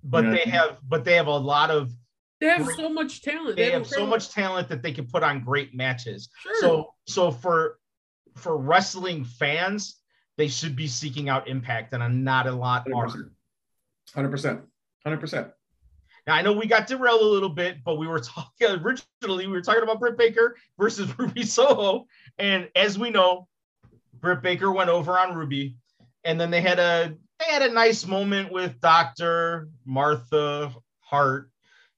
But Yeah. they have but they have a lot of they have Great. so much talent. they have so much talent that they can put on great matches. Sure. So so for for wrestling fans, they should be seeking out Impact, and I'm not a lot are. 100%. 100%. Now I know we got derailed a little bit, but we were talking originally. We were talking about Britt Baker versus Ruby Soho, and as we know, Britt Baker went over on Ruby, and then they had a they had a nice moment with Doctor Martha Hart,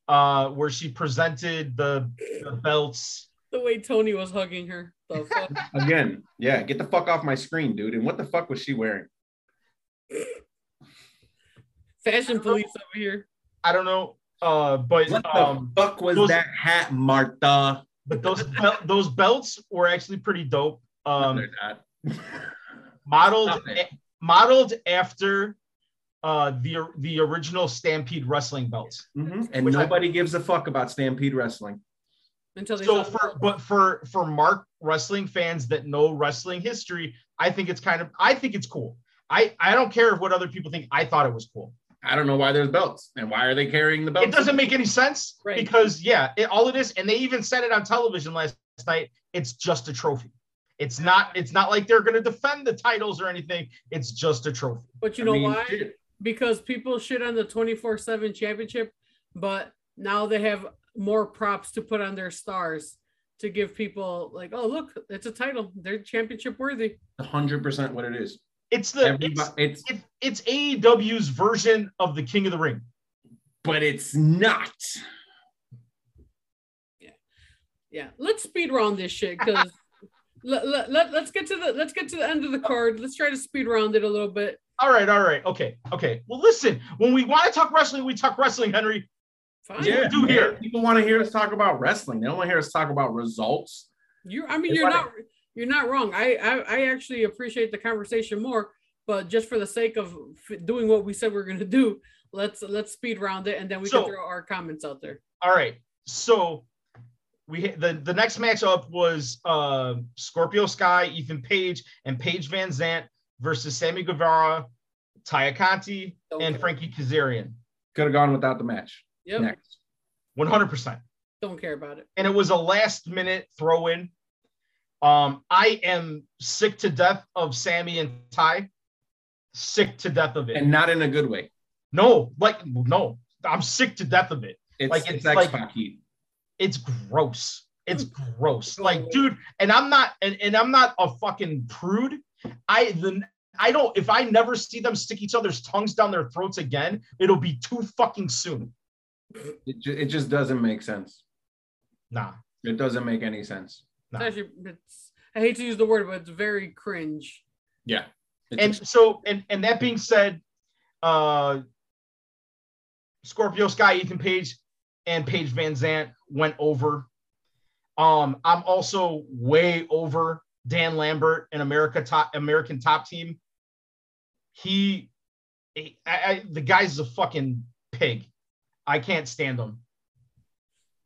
uh, where she presented the, the belts. the way Tony was hugging her. The fuck? Again, yeah, get the fuck off my screen, dude. And what the fuck was she wearing? Fashion police over here. I don't know. Uh, but What the um, fuck was those- that hat, Martha? but those bel- those belts were actually pretty dope. No, Um, they're not. modeled Stop it. modeled after uh the the original Stampede wrestling belts. Mhm. And Which I- nobody gives a fuck about Stampede Wrestling. Until they So saw- for but for for Mark wrestling fans that know wrestling history, I think it's kind of I think it's cool. I I don't care what other people think. I thought it was cool. I don't know why there's belts and why are they carrying the belts? It doesn't make any sense Right. because yeah, it, all it is, and they even said it on television last night. It's just a trophy. It's not. It's not like they're going to defend the titles or anything. It's just a trophy. but you I know mean, why? shit. Because people shit on the 24 7 championship, but now they have more props to put on their stars to give people, like, oh, look, it's a title. They're championship worthy. hundred percent what it is. It's the it's, Everybody, it's it's AEW's version of the King of the Ring. but it's not. Yeah, yeah. let's speed round this shit because let, let, let, let's get to the let's get to the end of the card. Let's try to speed round it a little bit. All right, all right, okay, okay. Well, listen, when we want to talk wrestling, we talk wrestling, Henry. Fine. Yeah, do here? People want to hear us talk about wrestling. They don't want to hear us talk about results. You, I mean, If you're I- not you're not wrong. I, I I actually appreciate the conversation more, but just for the sake of f- doing what we said we are gonna do, let's let's speed round it and then we So- can throw our comments out there. All right, so we the the next matchup was uh, Scorpio Sky, Ethan Page, and Paige Van Zant versus Sammy Guevara, Taya Conti, Don't and. Frankie Kazarian. Could have gone without the match. Yep, Next. One hundred percent. don't care about it. and it was a last minute throw in. Um, I am sick to death of Sammy and Ty. Sick to death of it. And not in a good way. no, like no, I'm sick to death of it. It's Like, it's it's like- Pac heat. It's gross. It's gross. Like, dude, and I'm not, and, and I'm not a fucking prude. I the I don't. If I never see them stick each other's tongues down their throats again, it'll be too fucking soon. It, ju- it just doesn't make sense. Nah, It doesn't make any sense. Nah. It's actually, it's, I hate to use the word, but it's very cringe. Yeah. And just- so and and that being said uh scorpio sky ethan page and paige van zant went over um i'm also way over dan lambert and america top american top team he I, I, the guy's a fucking pig i can't stand him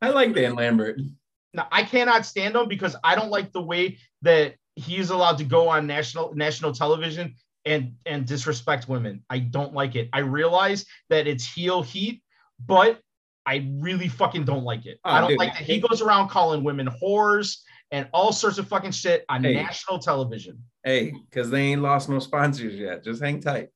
I like Dan Lambert. Now I cannot stand him because I don't like the way that he's allowed to go on national national television and and disrespect women. I don't like it. I realize that it's heel heat, but I really fucking don't like it. Oh, I don't dude. like that he goes around calling women whores and all sorts of fucking shit on Hey. national television. Hey, because they ain't lost no sponsors yet. Just hang tight.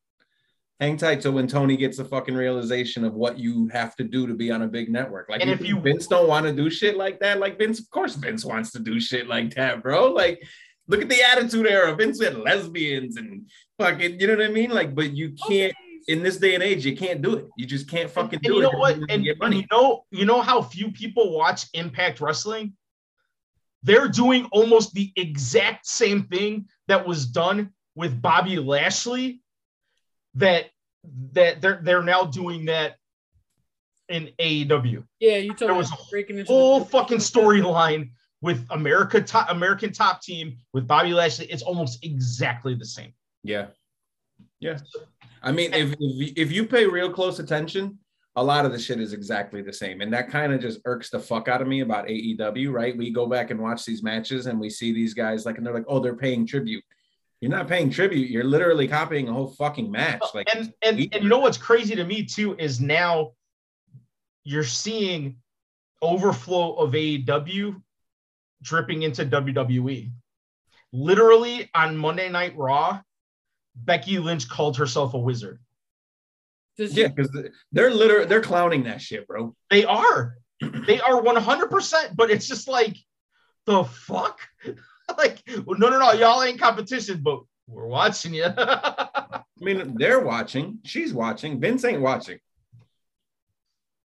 Hang tight till when Tony gets the fucking realization of what you have to do to be on a big network. Like, And if you- Vince don't want to do shit like that, like Vince, of course, Vince wants to do shit like that, bro. Like, look at the Attitude Era. Vince had lesbians and fucking, you know what I mean? Like, but you can't in this day and age, you can't do it. You just can't fucking and do you it. know what? And, you and you know, you know how few people watch Impact Wrestling? They're doing almost the exact same thing that was done with Bobby Lashley. That that they're they're now doing that in AEW. Yeah, you told There me was a whole the- fucking storyline with America top American top team with Bobby Lashley. It's almost exactly the same. Yeah. Yeah. I mean, if, if if you pay real close attention, a lot of the shit is exactly the same. And that kind of just irks the fuck out of me about AEW, right? We go back and watch these matches and we see these guys like, and they're like, oh, they're paying tribute. You're not paying tribute. You're literally copying a whole fucking match. Like, and and, and you know what's crazy to me too is now you're seeing overflow of AEW dripping into WWE. Literally on Monday Night Raw, Becky Lynch called herself a wizard. Does yeah, because they're literally they're clowning that shit, bro. They are. They are 100%, but it's just like the fuck? like well, no no no, y'all ain't competition, but we're watching you. I mean, they're watching. She's watching. Vince ain't watching.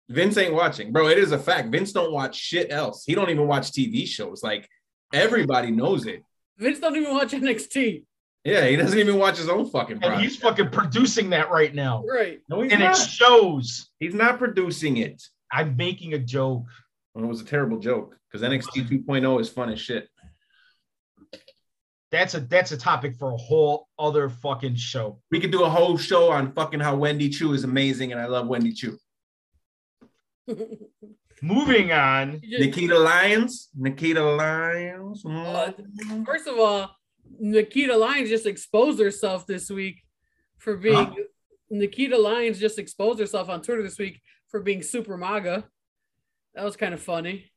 Vince ain't watching, bro. It is a fact. Vince don't watch shit else. He don't even watch TV shows. Like everybody knows it. Vince don't even watch NXT. Yeah, he doesn't even watch his own fucking And he's fucking producing that right now. Right. no, he's And it shows. He's not producing it. I'm making a joke. Well, it was a terrible joke because NXT 2.0 is fun as shit. That's a that's a topic for a whole other fucking show. We could do a whole show on fucking how Wendy Choo is amazing, and I love Wendy Choo. Moving on. Nikita Lyons, Nikita Lyons. Uh, mm. First of all, Nikita Lyons just exposed herself this week for being Huh? Nikita Lyons just exposed herself on Twitter this week for being super MAGA. That was kind of funny.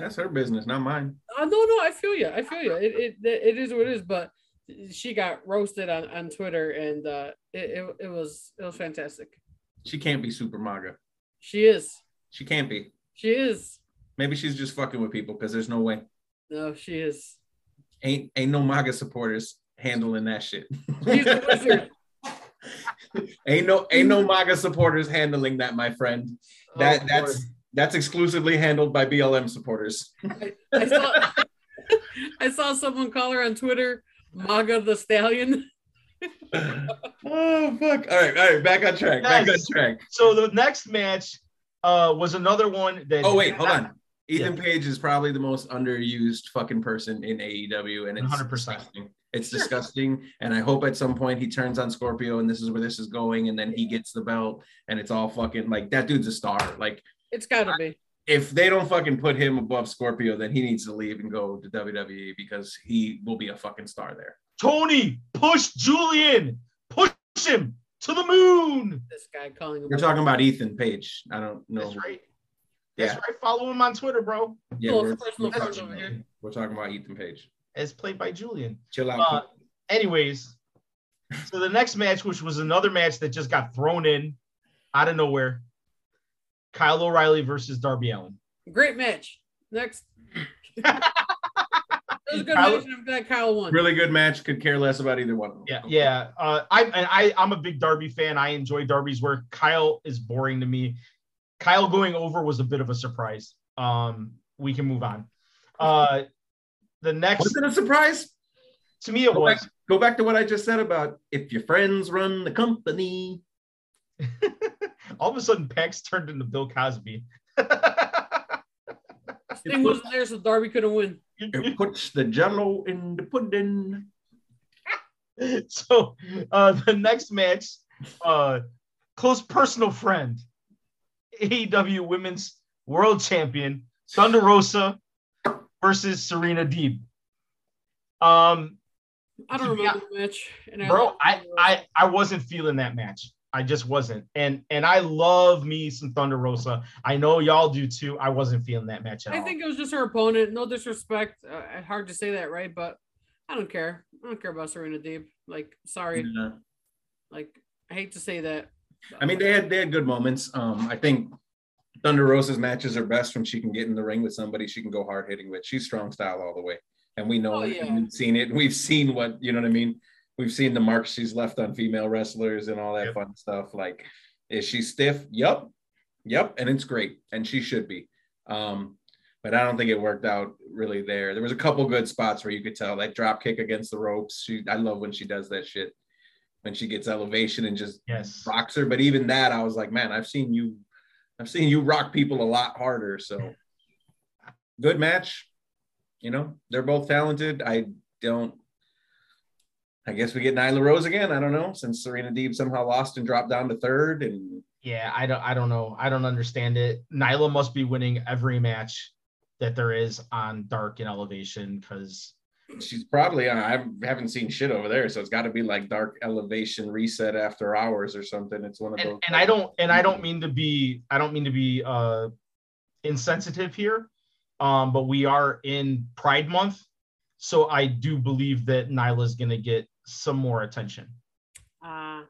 That's her business, not mine. Uh, no, no, I feel you. I feel you. It, it it is what it is, but she got roasted on, on Twitter and uh it, it, it was it was fantastic. She can't be super MAGA. She is. She can't be. She is. Maybe she's just fucking with people because there's no way. No, she is. Ain't ain't no MAGA supporters handling that shit. She's a wizard. ain't no ain't no MAGA supporters handling that, my friend. That Oh, that's boy. That's exclusively handled by BLM supporters. I saw I saw someone call her on Twitter MAGA the Stallion. oh fuck! All right, all right, back on track. Back on track. So the next match uh was another one that Oh wait, hold on. Ethan Page is probably the most underused fucking person in AEW, and it's 100%. disgusting. It's disgusting, and I hope at some point he turns on Scorpio, and this is where this is going, and then he gets the belt, and it's all fucking like that dude's a star. Like It's gotta be. if they don't fucking put him above Scorpio, then he needs to leave and go to WWE because he will be a fucking star there. Tony push Julian, push him to the moon. This guy calling him. We're talking about Ethan Page. I don't know. That's right. That's Yeah, right. Follow him on Twitter, bro. yeah. Little We're, personal we're talking, we're talking about Ethan Page. As played by Julian. Chill out. Uh, anyways, so the next match, which was another match that just got thrown in out of nowhere, Kyle O'Reilly versus Darby Allin. Great match. Next. It was a good Kyle- match, I'm glad Kyle won. really good match. Could care less about either one of them. Yeah, yeah. Uh, I and I I'm a big Darby fan. I enjoy Darby's work. Kyle is boring to me. Kyle going over was a bit of a surprise. Um, we can move on. Uh, the next Was it a surprise? to me it Go was back, go back to what I just said about if your friends run the company. all of a sudden Pax turned into Bill Cosby. Sting wasn't there, so Darby couldn't win. It puts the jello in the pudding. so uh, the next match, uh, close personal friend, AEW Women's World Champion Thunder Rosa versus Serena Deeb. Um, I don't remember the match. And bro, I, I I wasn't feeling that match. I just wasn't, and and I love me some Thunder Rosa. I know y'all do too. I wasn't feeling that match at I all. think it was just her opponent. No disrespect. Uh, hard to say that, right? But I don't care. I don't care about Serena Deeb. Like, sorry. Yeah. Like, I hate to say that. I mean, they had they had good moments. Um, I think Thunder Rosa's matches are best when she can get in the ring with somebody she can go hard hitting with. She's strong style all the way, and we know Oh, it. yeah. and We've seen it. We've seen what you know what I mean. We've seen the marks she's left on female wrestlers and all that Yep. fun stuff. Like, is she stiff? Yep, yep, and it's great, and she should be. Um, but I don't think it worked out really there. There was a couple good spots where you could tell that drop kick against the ropes. She, I love when she does that shit. When she gets elevation and just yes. rocks her. But even that, I was like, man, I've seen you, I've seen you rock people a lot harder. So good match. You know, they're both talented. I don't. I guess we get Nyla Rose again. I don't know since Serena Deeb somehow lost and dropped down to third, and Yeah, I don't I don't know. I don't understand it. Nyla must be winning every match that there is on Dark and Elevation because she's probably I haven't seen shit over there, so it's got to be like Dark Elevation Reset After Hours or something. It's one of those. and, and I don't and I don't mean to be I don't mean to be uh insensitive here. Um, but we are in Pride Month, so I do believe that Nyla's gonna get some more attention. Uh,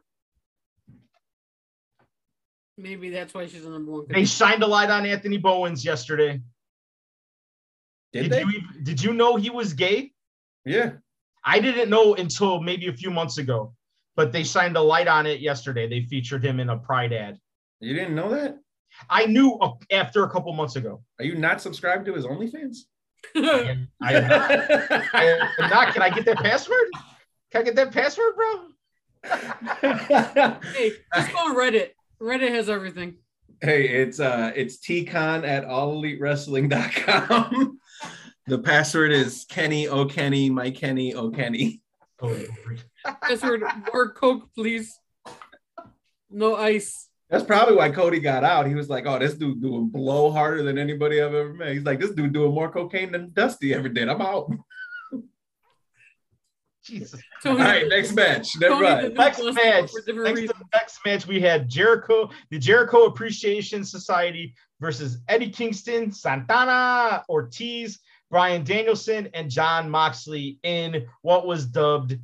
maybe that's why she's the number one. They shined a light on Anthony Bowens yesterday. Did, Did, they? you did you know he was gay? yeah. I didn't know until maybe a few months ago, but they shined a light on it yesterday. They featured him in a Pride ad. You didn't know that? I knew after a couple months ago. Are you not subscribed to his OnlyFans? I am, I am not. I am not. Can I get that password? Can I get that password, bro? Hey, just go on Reddit. Reddit has everything. Hey, it's uh it's tcon at allelitewrestling.com. the password is Kenny O Kenny, my Kenny O Kenny. Oh, Password more Coke, please. No ice. That's probably why Cody got out. He was like, "Oh, this dude doing blow harder than anybody I've ever met." He's like, "This dude doing more cocaine than Dusty ever did." I'm out. Jesus. Tony, All right, next match. Never Tony mind. Next match. Next, to next match, we had Jericho, the Jericho Appreciation Society versus Eddie Kingston, Santana Ortiz, Bryan Danielson, and Jon Moxley in what was dubbed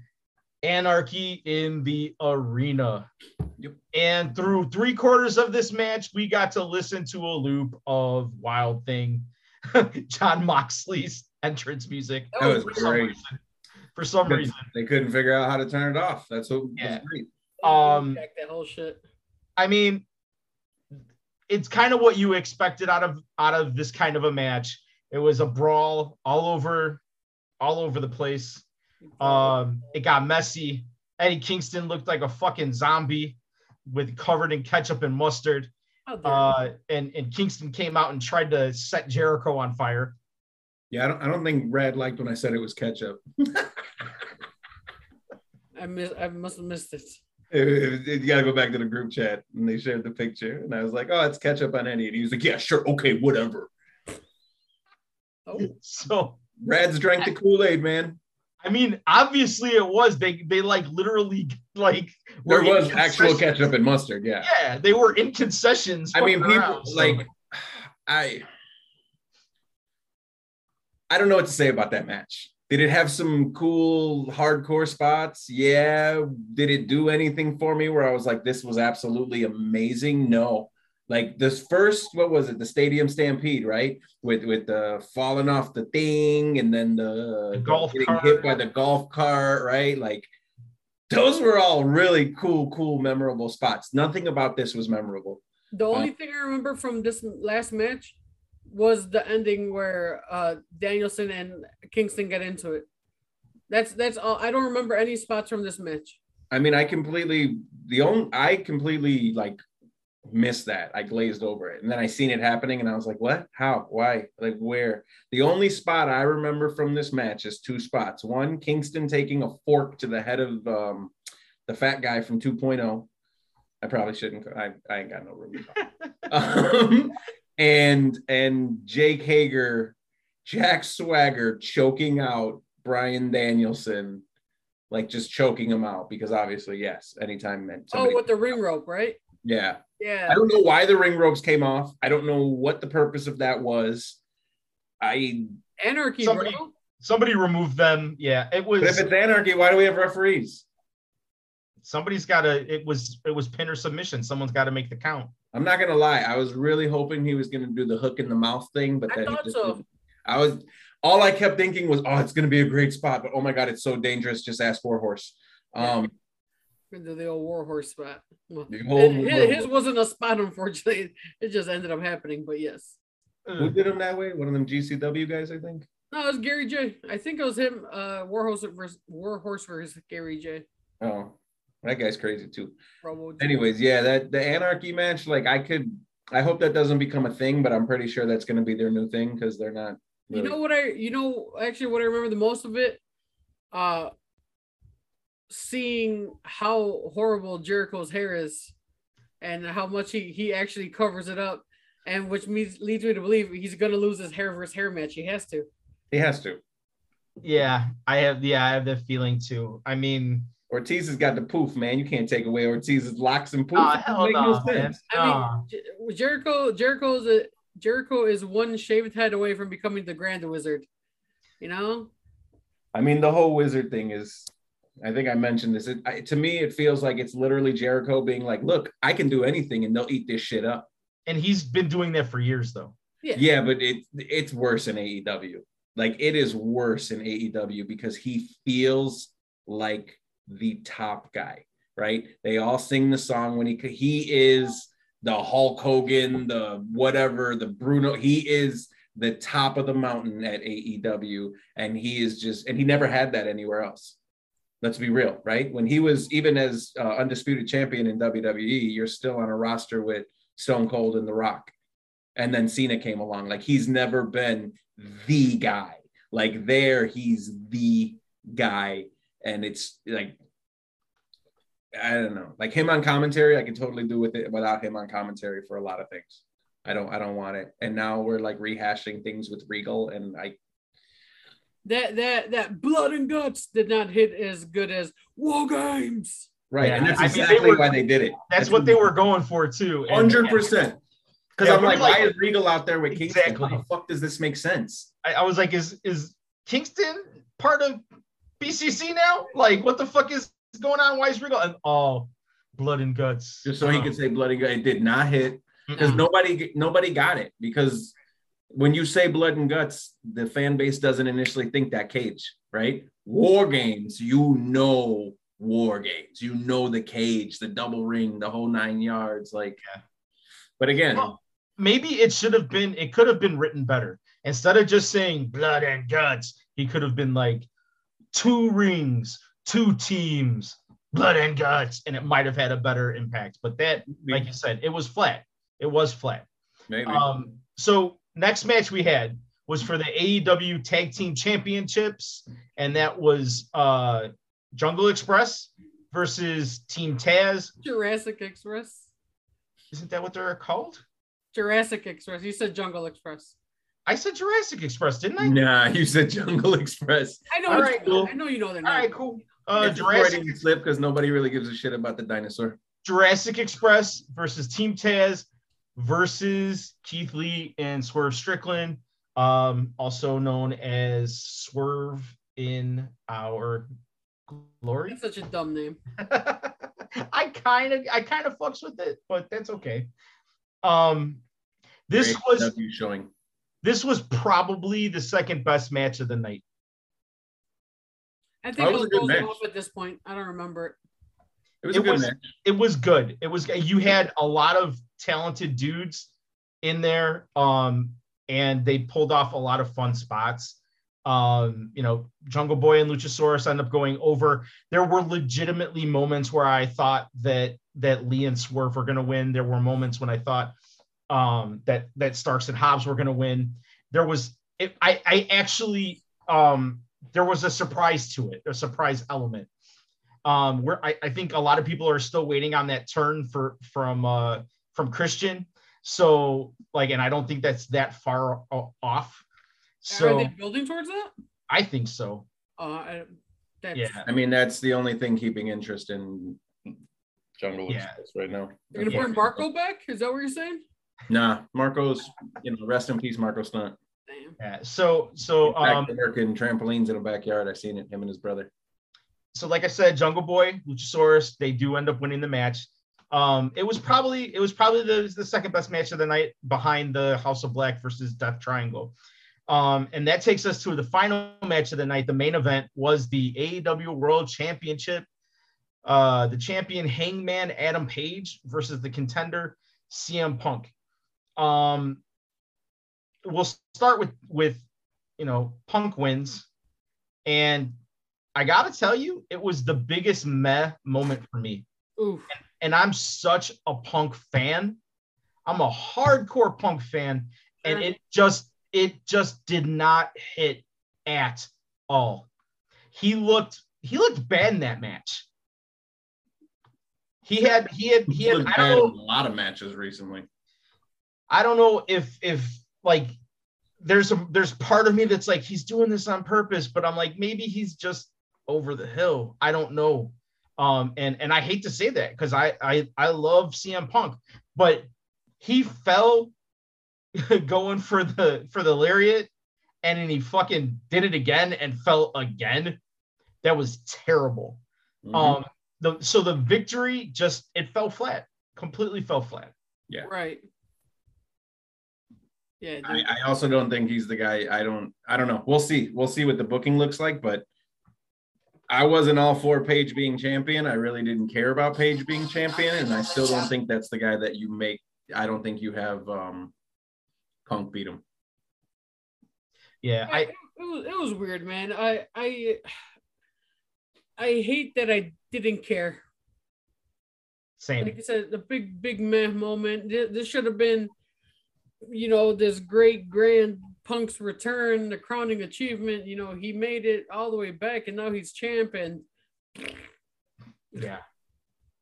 Anarchy in the Arena. Yep. And through three quarters of this match, we got to listen to a loop of Wild Thing, Jon Moxley's entrance music. That was great. reason. For some reason. They couldn't figure out how to turn it off. That's what Yeah. was great. Um, Jack that whole shit. I mean, it's kind of what you expected out of out of this kind of a match. It was a brawl all over, all over the place. Um, it got messy. Eddie Kingston looked like a fucking zombie with covered in ketchup and mustard. How dare you. Uh, and and Kingston came out and tried to set Jericho on fire. Yeah, I don't. I don't think Red liked when I said it was ketchup. I miss. I must have missed it. It- it- it- you got to go back to the group chat, and they shared the picture, and I was like, "Oh, it's ketchup on any. and he was like, "Yeah, sure, okay, whatever." Oh, So Rad's drank the Kool Aid, man. I mean, obviously it was. They they like literally like There was actual concessions. ketchup and mustard. Yeah. Yeah, they were in concessions. I mean, people around, so- like I. I don't know what to say about that match. Did it have some cool hardcore spots? Yeah. Did it do anything for me where I was like, this was absolutely amazing? No. Like this first, what was it? The Stadium Stampede, right? With with the falling off the thing and then the, The golf getting cart. hit by the golf cart, right? Like those were all really cool, cool, memorable spots. Nothing about this was memorable. the only uh, thing I remember from this last match was the ending where uh Danielson and Kingston get into it. That's that's all. I don't remember any spots from this match. I mean, I completely the only I completely like missed that. I glazed over it, and then I seen it happening, and I was like, "What? How? Why? Like where?" The only spot I remember from this match is two spots. One, Kingston taking a fork to the head of um, the fat guy from 2.0. I probably shouldn't. I, I ain't got no room. um, and and Jake Hager, Jack Swagger choking out Bryan Danielson, like just choking him out because obviously, yes, anytime meant Oh, with the ring rope, right? yeah. Yeah. I don't know why the ring ropes came off. I don't know what the purpose of that was. I Anarchy, Somebody- bro. somebody removed them. Yeah, it was. but if it's anarchy, why do we have referees? somebody's got to. It was. It was pin or submission. Someone's got to make the count. I'm not gonna lie. I was really hoping he was gonna do the hook in the mouth thing, but I then he thought just so. didn't. I was all I kept thinking was, oh, it's gonna be a great spot, but oh my god, it's so dangerous. Just ask Warhorse. Um, Into the old warhorse spot. Well, the his, his wasn't a spot, unfortunately. It just ended up happening, but yes. who did him that way? One of them GCW guys, I think. No, it was Gary Jay. I think it was him, uh, Warhorse versus Warhorse versus Gary Jay. Oh, that guy's crazy too. Anyways, yeah, that the anarchy match, like I could, I hope that doesn't become a thing, but I'm pretty sure that's gonna be their new thing because they're not. You know what I you know actually what I remember the most of it? Uh seeing how horrible Jericho's hair is and how much he, he actually covers it up and which means leads me to believe he's gonna lose his hair versus hair match. He has to. He has to. Yeah, I have. Yeah, I have the feeling too. I mean, Ortiz has got the poof, man. You can't take away Ortiz's locks and poof. oh It hell make no, man. sense. I Nah. mean Jer- Jericho Jericho's a Jericho is one shaved head away from becoming the Grand Wizard. You know? I mean, the whole wizard thing is. I think I mentioned this. It, I, to me, it feels like it's literally Jericho being like, "Look, I can do anything, and they'll eat this shit up." and he's been doing that for years though. Yeah. Yeah, but it it's worse in AEW. Like it is worse in AEW because he feels like the top guy, right? They all sing the song when he he is the Hulk Hogan, the whatever, the Bruno. He is the top of the mountain at AEW, and he is just and he never had that anywhere else. Let's be real, right? When he was even as uh, undisputed champion in WWE, you're still on a roster with Stone Cold and The Rock. And then Cena came along. Like he's never been the guy. Like there, he's the guy. And it's like, I don't know. Like him on commentary, I can totally do with it without him on commentary for a lot of things. I don't I don't want it. And now we're like rehashing things with Regal and I that that that blood and guts did not hit as good as War Games. Right. Yeah, and that's I mean, they exactly were- why they did it. That's what they were going for too. Hundred percent. Because Yeah, I'm like, like- why is Regal out there with Kingston? Exactly. How the fuck does this make sense? I, I was like, is is Kingston part of BCC now? Like, what the fuck is going on? Why is Regal? And oh, blood and guts. Just so he Oh. could say bloody guts. It did not hit because nobody nobody got it. Because when you say blood and guts, the fan base doesn't initially think that cage, right? War games, you know war games. You know the cage, the double ring, the whole nine yards. Like, Yeah. but again, Well, maybe it should have been. It could have been written better. Instead of just saying blood and guts, he could have been like two rings, two teams, blood and guts, and it might have had a better impact. But that, like you said, it was flat. It was flat. maybe. Um, so next match we had was for the AEW Tag Team Championships, and that was uh, Jungle Express versus Team Taz. Jurassic Express. Isn't that what they're called? Jurassic Express. You said Jungle Express. I said Jurassic Express, didn't I? nah, you said Jungle Express. I know. All what right, you- cool. I know you know their All name. right, cool. Uh, It's a Jurassic, Freudian slip because nobody really gives a shit about the dinosaur. Jurassic Express versus Team Taz versus Keith Lee and Swerve Strickland, um, also known as Swerve in Our Glory. That's such a dumb name. I kind of I kind of fucks with it, but that's okay. Um this Great was W showing. This was probably the second best match of the night. I think That it was was a good close match. enough at this point. I don't remember it. It was It a good was- match. It was good. It was you had a lot of talented dudes in there um and they pulled off a lot of fun spots. Um, you know, Jungle Boy and Luchasaurus end up going over. There were legitimately moments where I thought that that Lee and Swerve were going to win. There were moments when I thought um, that that Starks and Hobbs were going to win. There was, it, I I actually um, there was a surprise to it, a surprise element. Um, where I, I think a lot of people are still waiting on that turn for from uh, from Christian. So like, and I don't think that's that far o- off. Are So they building towards that? I think so. Uh, that's, Yeah. I mean, that's the only thing keeping interest in Jungle Yeah. Express right now. You're gonna Yeah. bring Marco back? Is that what you're saying? Nah, Marco's, you know, rest in peace, Marco Stunt. Damn. Yeah. So so Back um to working trampolines in the backyard. I've seen it, him and his brother. so like I said, Jungle Boy, Luchasaurus, they do end up winning the match. Um, it was probably it was probably the, the second best match of the night behind the House of Black versus Death Triangle. Um, and that takes us to the final match of the night. The main event was the AEW World Championship. Uh, the champion Hangman Adam Page versus the contender CM Punk. Um, we'll start with with you know Punk wins, and I gotta tell you, it was the biggest meh moment for me. Oof. And I'm such a punk fan. I'm a hardcore punk fan, and it just it just did not hit at all. He looked he looked bad in that match. He had he had he had Looked I don't in know a lot of matches recently. I don't know if if like there's a there's part of me that's like he's doing this on purpose, but I'm like maybe he's just over the hill. I don't know. Um and and I hate to say that because I I I love CM Punk, but he fell going for the for the lariat and then he fucking did it again and fell again. That was terrible. Mhm. Um the so the victory just it fell flat, completely fell flat. Yeah. Right. Yeah. I. I also don't think he's the guy. I don't. I don't know. We'll see. We'll see what the booking looks like. But I wasn't all for Page being champion. I really didn't care about Page being champion, and I still don't think that's the guy that you make. I don't think you have um, Punk beat him. Yeah, I, I it, was, it was weird, man. I I I hate that I didn't care. Same. Like I said, the big big meh moment. This should have been, you know, this great grand Punk's return, the crowning achievement. You know, he made it all the way back, and now he's champ, and Yeah.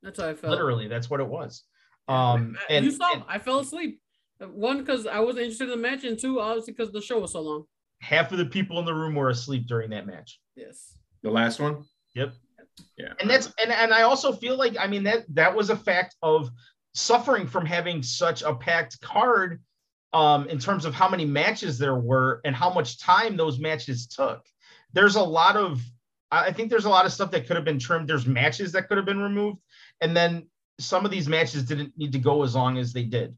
that's how I felt. Literally, that's what it was. Um, I- and, you saw, and I fell asleep. One because I wasn't interested in the match, and two, obviously because the show was so long. half of the people in the room were asleep during that match. Yes. The last one? Yep. Yeah. And that's and and I also feel like I mean that that was a fact of suffering from having such a packed card um in terms of how many matches there were and how much time those matches took. There's a lot of I think there's a lot of stuff that could have been trimmed. There's matches that could have been removed and then some of these matches didn't need to go as long as they did.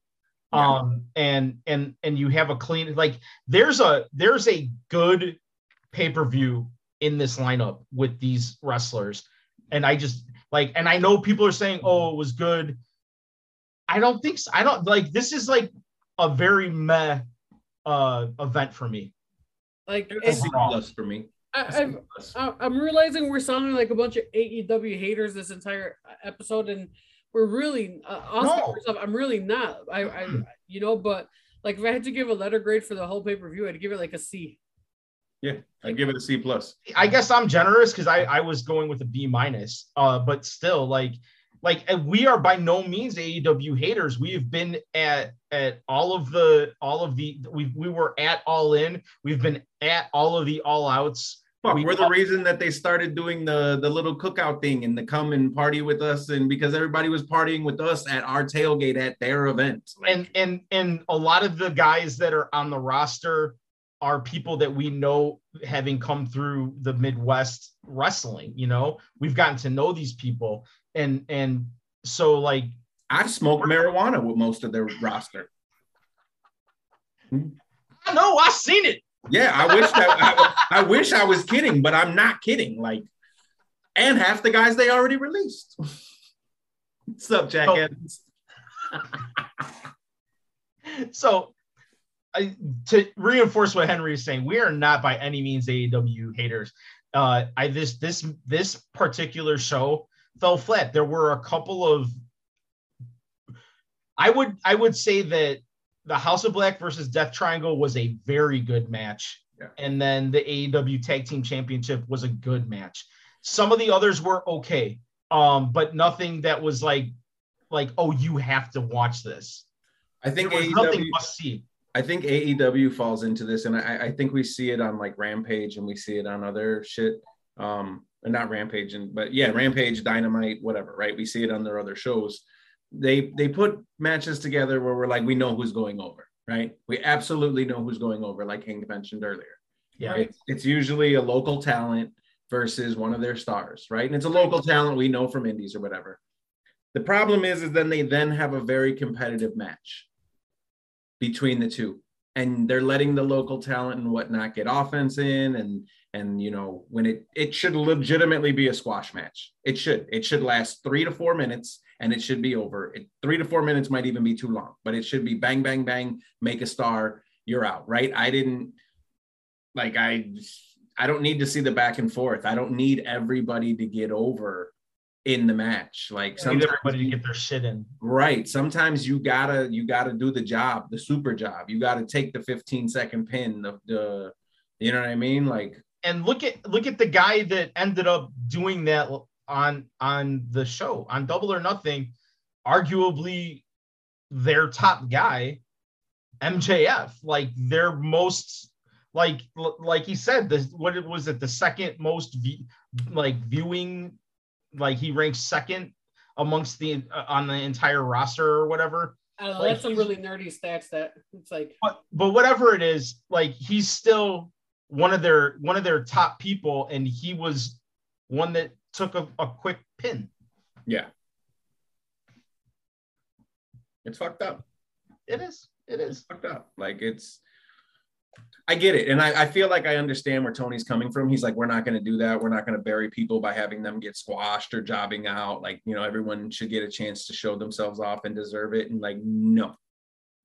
Yeah. Um and and and you have a clean like there's a there's a good pay-per-view in this lineup with these wrestlers. And I just like, and I know people are saying, oh, it was good. I don't think so. I don't like this is like a very meh uh event for me. Like A it's, C plus for me. I, A C I've, plus. I- I'm realizing we're sounding like a bunch of AEW haters this entire episode, and we're really uh, Oscar No. myself, I'm really not. I, I, you know, but like if I had to give a letter grade for the whole pay per view, I'd give it like a C. Yeah, I'd give it a C plus. I guess I'm generous because I, I was going with a B minus. Uh, but still, like, like we are by no means AEW haters. We have been at at all of the all of the we we were at all in. We've been at all of the all outs. Fuck, We- we're the reason that they started doing the the little cookout thing and the come and party with us, and because everybody was partying with us at our tailgate at their event. Like, and and and a lot of the guys that are on the roster are people that we know having come through the midwest wrestling you know we've gotten to know these people and and so like I've smoked marijuana with most of their roster. i know i've seen it Yeah, I wish that I, I wish I was kidding, but I'm not kidding. Like, and half the guys they already released. What's up, Jack Oh. Evans? so I, to reinforce what henry is saying we are not by any means aew haters uh i this this this particular show fell flat there were a couple of i would i would say that the house of black versus death triangle was a very good match Yeah. and then the aew tag team championship was a good match some of the others were okay um but nothing that was like like oh you have to watch this I think there was AEW, nothing must see. I think AEW falls into this, and I, I think we see it on like Rampage and we see it on other shit. Um, and not Rampage, and but yeah, Rampage, Dynamite, whatever, right? We see it on their other shows. They they put matches together where we're like, we know who's going over, right? We absolutely know who's going over, like Hank mentioned earlier. Yeah. It's, it's usually a local talent versus one of their stars, right? And it's a local talent we know from indies or whatever. The problem is, is then they then have a very competitive match between the two, and they're letting the local talent and whatnot get offense in, and and you know when it it should legitimately be a squash match. It should it should last three to four minutes, and it should be over. It, three to four minutes might even be too long, but it should be bang bang bang, make a star, you're out, right? I didn't like I I don't need to see the back and forth. I don't need everybody to get over in the match. Like Need sometimes everybody to get their shit in. right. Sometimes you gotta you gotta do the job, the super job. You gotta take the 15 second pin, the, the you know what I mean? Like And look at look at the guy that ended up doing that on on the show on Double or Nothing, arguably their top guy, MJF. Like their most like like he said, the what it was it the second most like viewing, like he ranks second amongst the uh, on the entire roster or whatever. I don't know. Like, that's some really nerdy stats that it's like but but whatever it is, like he's still one of their one of their top people, and he was one that took a, a quick pin. yeah. It's fucked up. It is. It is. fucked up. Like it's, I get it, and I, I feel like I understand where Tony's coming from. He's like, we're not going to do that. We're not going to bury people by having them get squashed or jobbing out. Like you know, everyone should get a chance to show themselves off and deserve it. And like, no,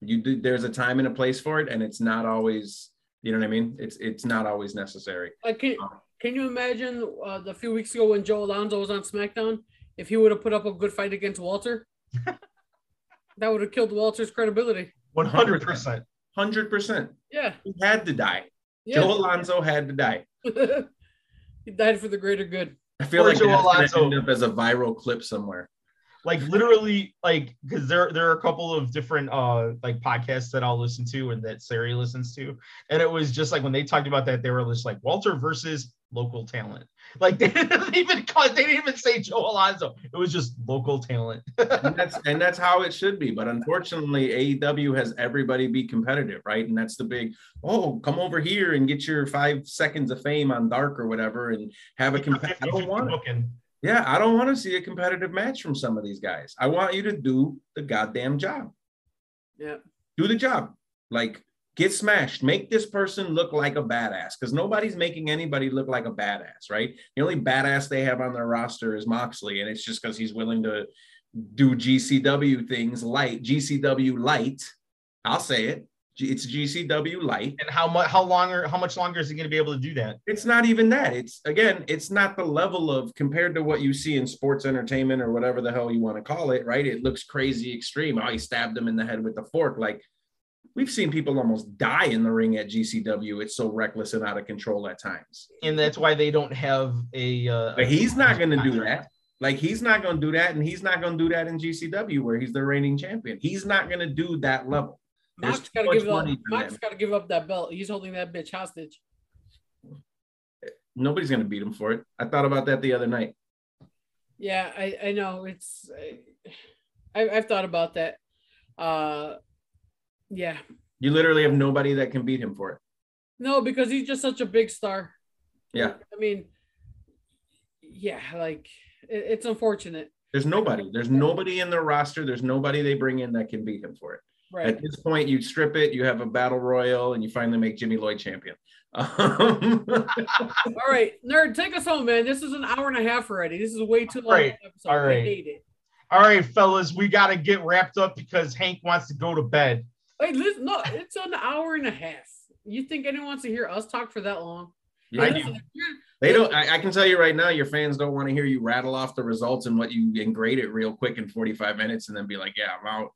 you do. There's a time and a place for it, and it's not always You know what I mean? It's it's not always necessary. Like, can, can you imagine uh, the few weeks ago when Joe Alonzo was on SmackDown? If he would have put up a good fight against Walter, that would have killed Walter's credibility. One hundred percent. Hundred percent. Yeah. He had to die. Yeah. Joe Alonzo had to die. he died for the greater good. I feel Poor like Joe that's Alonzo. end up as a viral clip somewhere. Like literally like because there there are a couple of different uh like podcasts that I'll listen to and that Sari listens to and it was just like when they talked about that they were just like Walter versus local talent like they didn't even call they didn't even say Joe Alonzo it was just local talent and that's and that's how it should be. But unfortunately, AEW has everybody be competitive, right? And that's the big oh, come over here and get your five seconds of fame on Dark or whatever, and have a competitive. I don't want it. Yeah, I don't want to see a competitive match from some of these guys. I want you to do the goddamn job. Yeah. Do the job. Like get smashed. Make this person look like a badass because nobody's making anybody look like a badass, right? The only badass they have on their roster is Moxley, and it's just because he's willing to do GCW things light, GCW light. I'll say it. It's GCW light. and how much how longer how much longer is he going to be able to do that It's not even that. It's again, it's not the level of compared to what you see in sports entertainment or whatever the hell you want to call it, right? It looks crazy extreme. Oh, he stabbed him in the head with the fork. Like we've seen people almost die in the ring at GCW. It's so reckless and out of control at times. and that's why they don't have a uh But he's not going to do that. Like he's not going to do that, and he's not going to do that in GCW where he's the reigning champion. He's not going to do that level. Too got to give up. money for Mox them. got to give up that belt. He's holding that bitch hostage. Nobody's going to beat him for it. I thought about that the other night. Yeah, I, I know it's. I, I've thought about that. Uh, yeah, You literally have nobody that can beat him for it. no, because he's just such a big star. Yeah. I mean, yeah, like it, it's unfortunate, There's nobody. There's nobody in the roster. There's nobody they bring in that can beat him for it. Right? At this point, you strip it, you have a battle royal, and you finally make Jimmy Lloyd champion. Um, All right, nerd, take us home, man. This is an hour and a half already. This is way too long. Right. of an episode. All I right. hate it. all right fellas we got to get wrapped up because Hank wants to go to bed Wait, listen, no, it's an hour and a half. You think anyone wants to hear us talk for that long? yeah, I do. listen, they don't. I, I can tell you right now, your fans don't want to hear you rattle off the results and what you and grade it real quick in 45 minutes, and then be like, "Yeah, I'm out."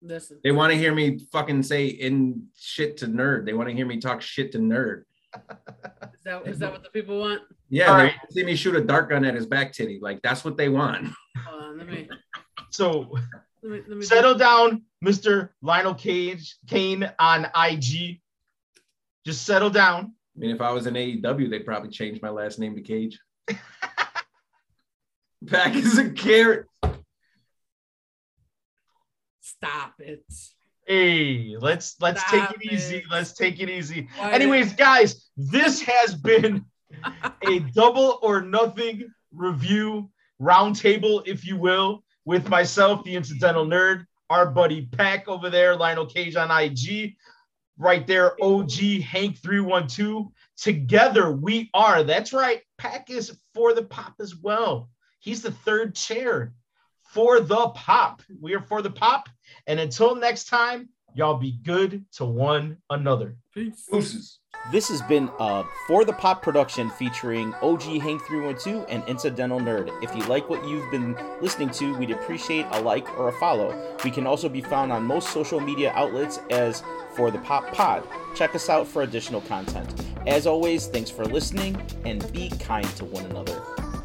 Listen, They want to hear me fucking say in shit to nerd. They want to hear me talk shit to nerd. is that is that what the people want? Yeah, they right. see me shoot a dart gun at his back titty. Like that's what they want. Hold on, let me so let me let me settle down Mr. Lionel Cage Kane on IG just settle down I mean, if I was in AEW, they'd probably change my last name to Cage. Back is a carrot. Stop it. Hey, let's let's Stop take it easy. Let's take it easy. Why Anyways, guys, this has been a double or nothing review roundtable, if you will, with myself, the incidental nerd, our buddy Pack over there, Lionel Cage on IG, right there, OG Hank 312. Together we are. That's right. Pack is for the pop as well. He's the third chair for the pop. We are for the pop. And until next time, y'all be good to one another. Peace. Deuces. This has been a For the Pop production featuring OG Hank 312 and Incidental Nerd. If you like what you've been listening to, we'd appreciate a like or a follow. We can also be found on most social media outlets as For the Pop Pod. Check us out for additional content. As always, thanks for listening and be kind to one another.